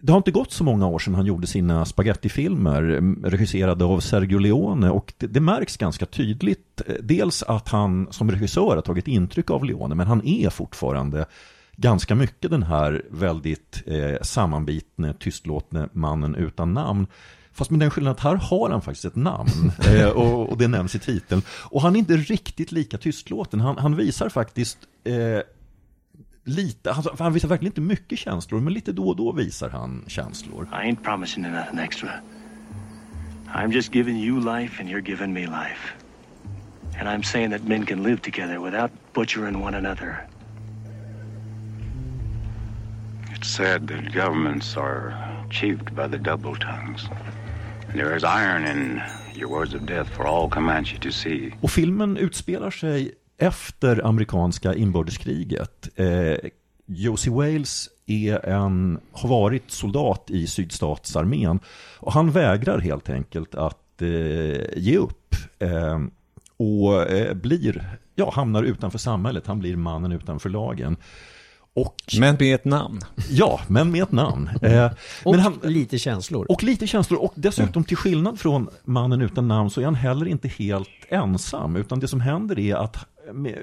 det har inte gått så många år sedan han gjorde sina spagettifilmer regisserade av Sergio Leone och det, det märks ganska tydligt eh, dels att han som regissör har tagit intryck av Leone men han är fortfarande ganska mycket den här väldigt eh, sammanbitne, tystlåtne mannen utan namn. Fast med den skillnaden att här har han faktiskt ett namn eh, och, och det nämns i titeln. Och han är inte riktigt lika tystlåten. Han, han visar faktiskt eh, lite, alltså, han visar verkligen inte mycket känslor, men lite då och då visar han känslor. I ain't promising you nothing extra. I'm just giving you life and you're giving me life. And I'm saying that men can live together without butchering one another. It's said that governments are achieved by the double tongues. And there is iron in your words of death for all Comanche to see. Och filmen utspelar sig efter amerikanska inbördeskriget. Eh, Josie Wales är en, har varit soldat i sydstatsarmén och han vägrar helt enkelt att eh, ge upp. Eh, och eh, blir, ja, hamnar utanför samhället, han blir mannen utanför lagen. Och, men med ett namn. Ja, men med ett namn. Eh, och men han, lite känslor. och lite känslor. Och dessutom till skillnad från mannen utan namn så är han heller inte helt ensam. Utan det som händer är att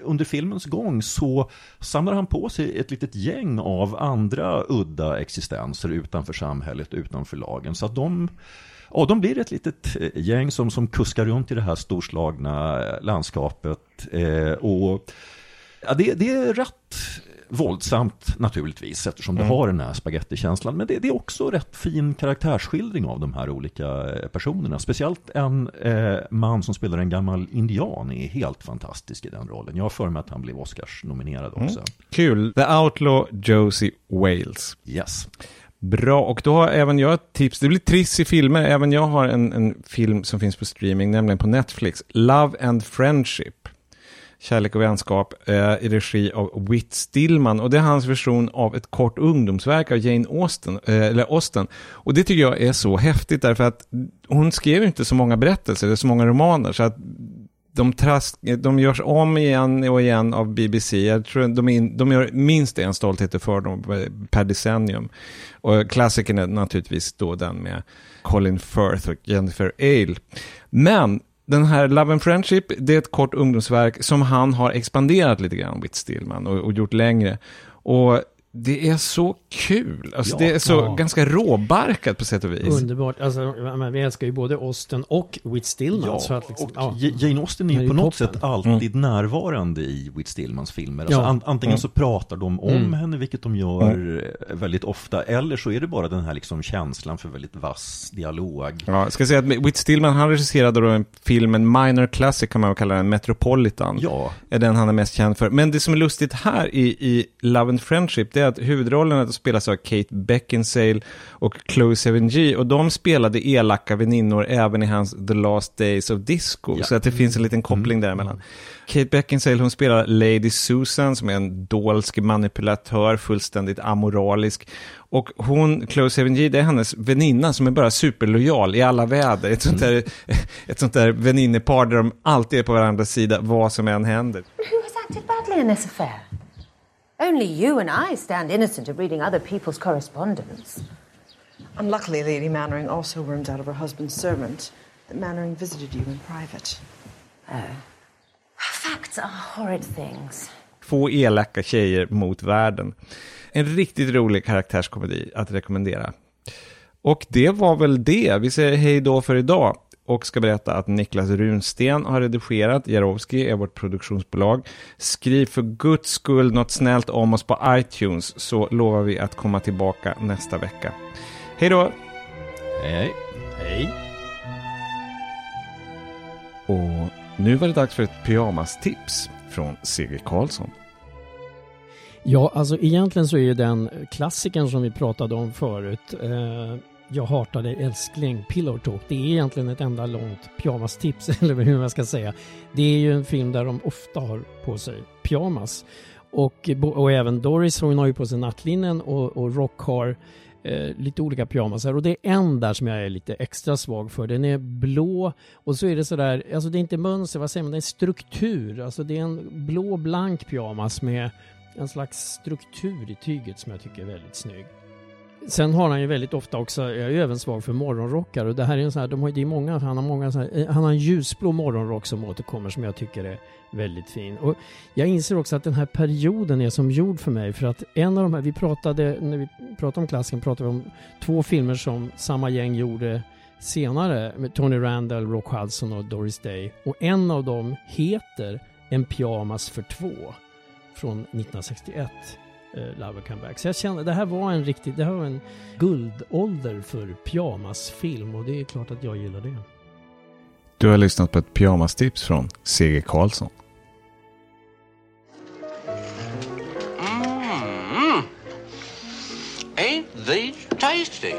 under filmens gång så samlar han på sig ett litet gäng av andra udda existenser utanför samhället, utanför lagen. Så att de, ja, de blir ett litet eh, gäng som, som kuskar runt i det här storslagna eh, landskapet. Eh, och ja, det, det är rätt våldsamt naturligtvis eftersom det Mm. har den här spagettikänslan. Men det, det är också rätt fin karaktärsskildring av de här olika eh, personerna. Speciellt en eh, man som spelar en gammal indian är helt fantastisk i den rollen. Jag har för mig att han blev Oscars-nominerad också. Mm. Kul. The Outlaw Josie Wales. Yes. Bra, och då har även jag ett tips. Det blir trist i filmer. Även jag har en, en film som finns på streaming, nämligen på Netflix. Love and Friendship. Kärlek och vänskap eh, i regi av Whit Stillman. Och det är hans version av ett kort ungdomsverk av Jane Austen, eh, eller Austen. Och det tycker jag är så häftigt därför att hon skrev ju inte så många berättelser, eller så många romaner. Så att de, trask, de görs om igen och igen av BBC. Jag tror de, in, de gör minst en stolthet för dem eh, per decennium. Och klassikern är naturligtvis då den med Colin Firth och Jennifer Ale. Men den här Love and Friendship, det är ett kort ungdomsverk som han har expanderat lite grann, Whit Stillman, och, och gjort längre. Och det är så kul. Alltså, Ja. det är så Ja. ganska råbarkat på sätt och vis. Underbart. Alltså, vi älskar ju både Austen och Whit Stillman. Ja, så att liksom, och Jane Austen är ju på något toppen. sätt alltid närvarande i Whit Stillmans filmer. Alltså Ja. an, antingen Mm. så pratar de om Mm. henne, vilket de gör eh, väldigt ofta, eller så är det bara den här liksom känslan för väldigt vass dialog. Ja, jag ska säga att Whit Stillman, han regisserade då en film, en minor classic kan man väl kalla den, Metropolitan. Ja. Är den han är mest känd för. Men det som är lustigt här i, i Love and Friendship, det är att huvudrollerna spelas av Kate Beckinsale och Chloe Sevigny. Och de spelade elaka väninnor även i hans The Last Days of Disco. Ja. Så att det finns en liten koppling däremellan. Kate Beckinsale, hon spelar Lady Susan som är en dolsk manipulatör, fullständigt amoralisk. Och hon, Chloe Sevigny, det är hennes väninna som är bara superlojal i alla väder. Ett sånt där, ett sånt där väninnepar där de alltid är på varandras sida, vad som än händer. Who has acted badly in this affair? Only you and I stand innocent of reading other people's correspondence. Unluckily, Lady Mannering also wormed out of her husband's servant that Mannering visited you in private. Oh. Facts are horrid things. Två elaka tjejer mot världen. En riktigt rolig karaktärskomedi att rekommendera. Och det var väl det. Vi säger hej då för idag. Och ska berätta att Niklas Runsten har redigerat. Jarowski är vårt produktionsbolag. Skriv för guds skull något snällt om oss på iTunes så lovar vi att komma tillbaka nästa vecka. Hej då! Hej. Hej. Och nu var det dags för ett pyjamastips från C.G. Karlsson. Ja, alltså egentligen så är ju den klassikern som vi pratade om förut, eh, jag hatar dig älskling, Pillow Talk. Det är egentligen ett enda långt pyjamastips, eller hur man ska säga. Det är ju en film där de ofta har på sig pyjamas. Och, och även Doris, hon har ju på sig nattlinnen och, och Rock har eh, lite olika pyjamasar. Och det är en där som jag är lite extra svag för. Den är blå och så är det sådär, alltså det är inte mönster, vad säger man, det är struktur. Alltså det är en blå blank pyjamas med en slags struktur i tyget som jag tycker är väldigt snygg. Sen har han ju väldigt ofta också, jag är ju även svag för morgonrockar och det här är en sån här, de har, det är många, han har många här, eh, han har en ljusblå morgonrock som återkommer som jag tycker är väldigt fin. Och jag inser också att den här perioden är som gjord för mig för att en av de här, vi pratade, när vi pratade om klassiken pratade vi om två filmer som samma gäng gjorde senare med Tony Randall, Rock Hudson och Doris Day. Och en av dem heter En pyjamas för två från 1961 eh, Love Comeback. Så jag kände det här var en riktig, det här var en guldålder för pyjamasfilm och det är klart att jag gillar det. Du har lyssnat på ett pyjamastips från C.G. Karlsson. Mm. Ain't these tasty?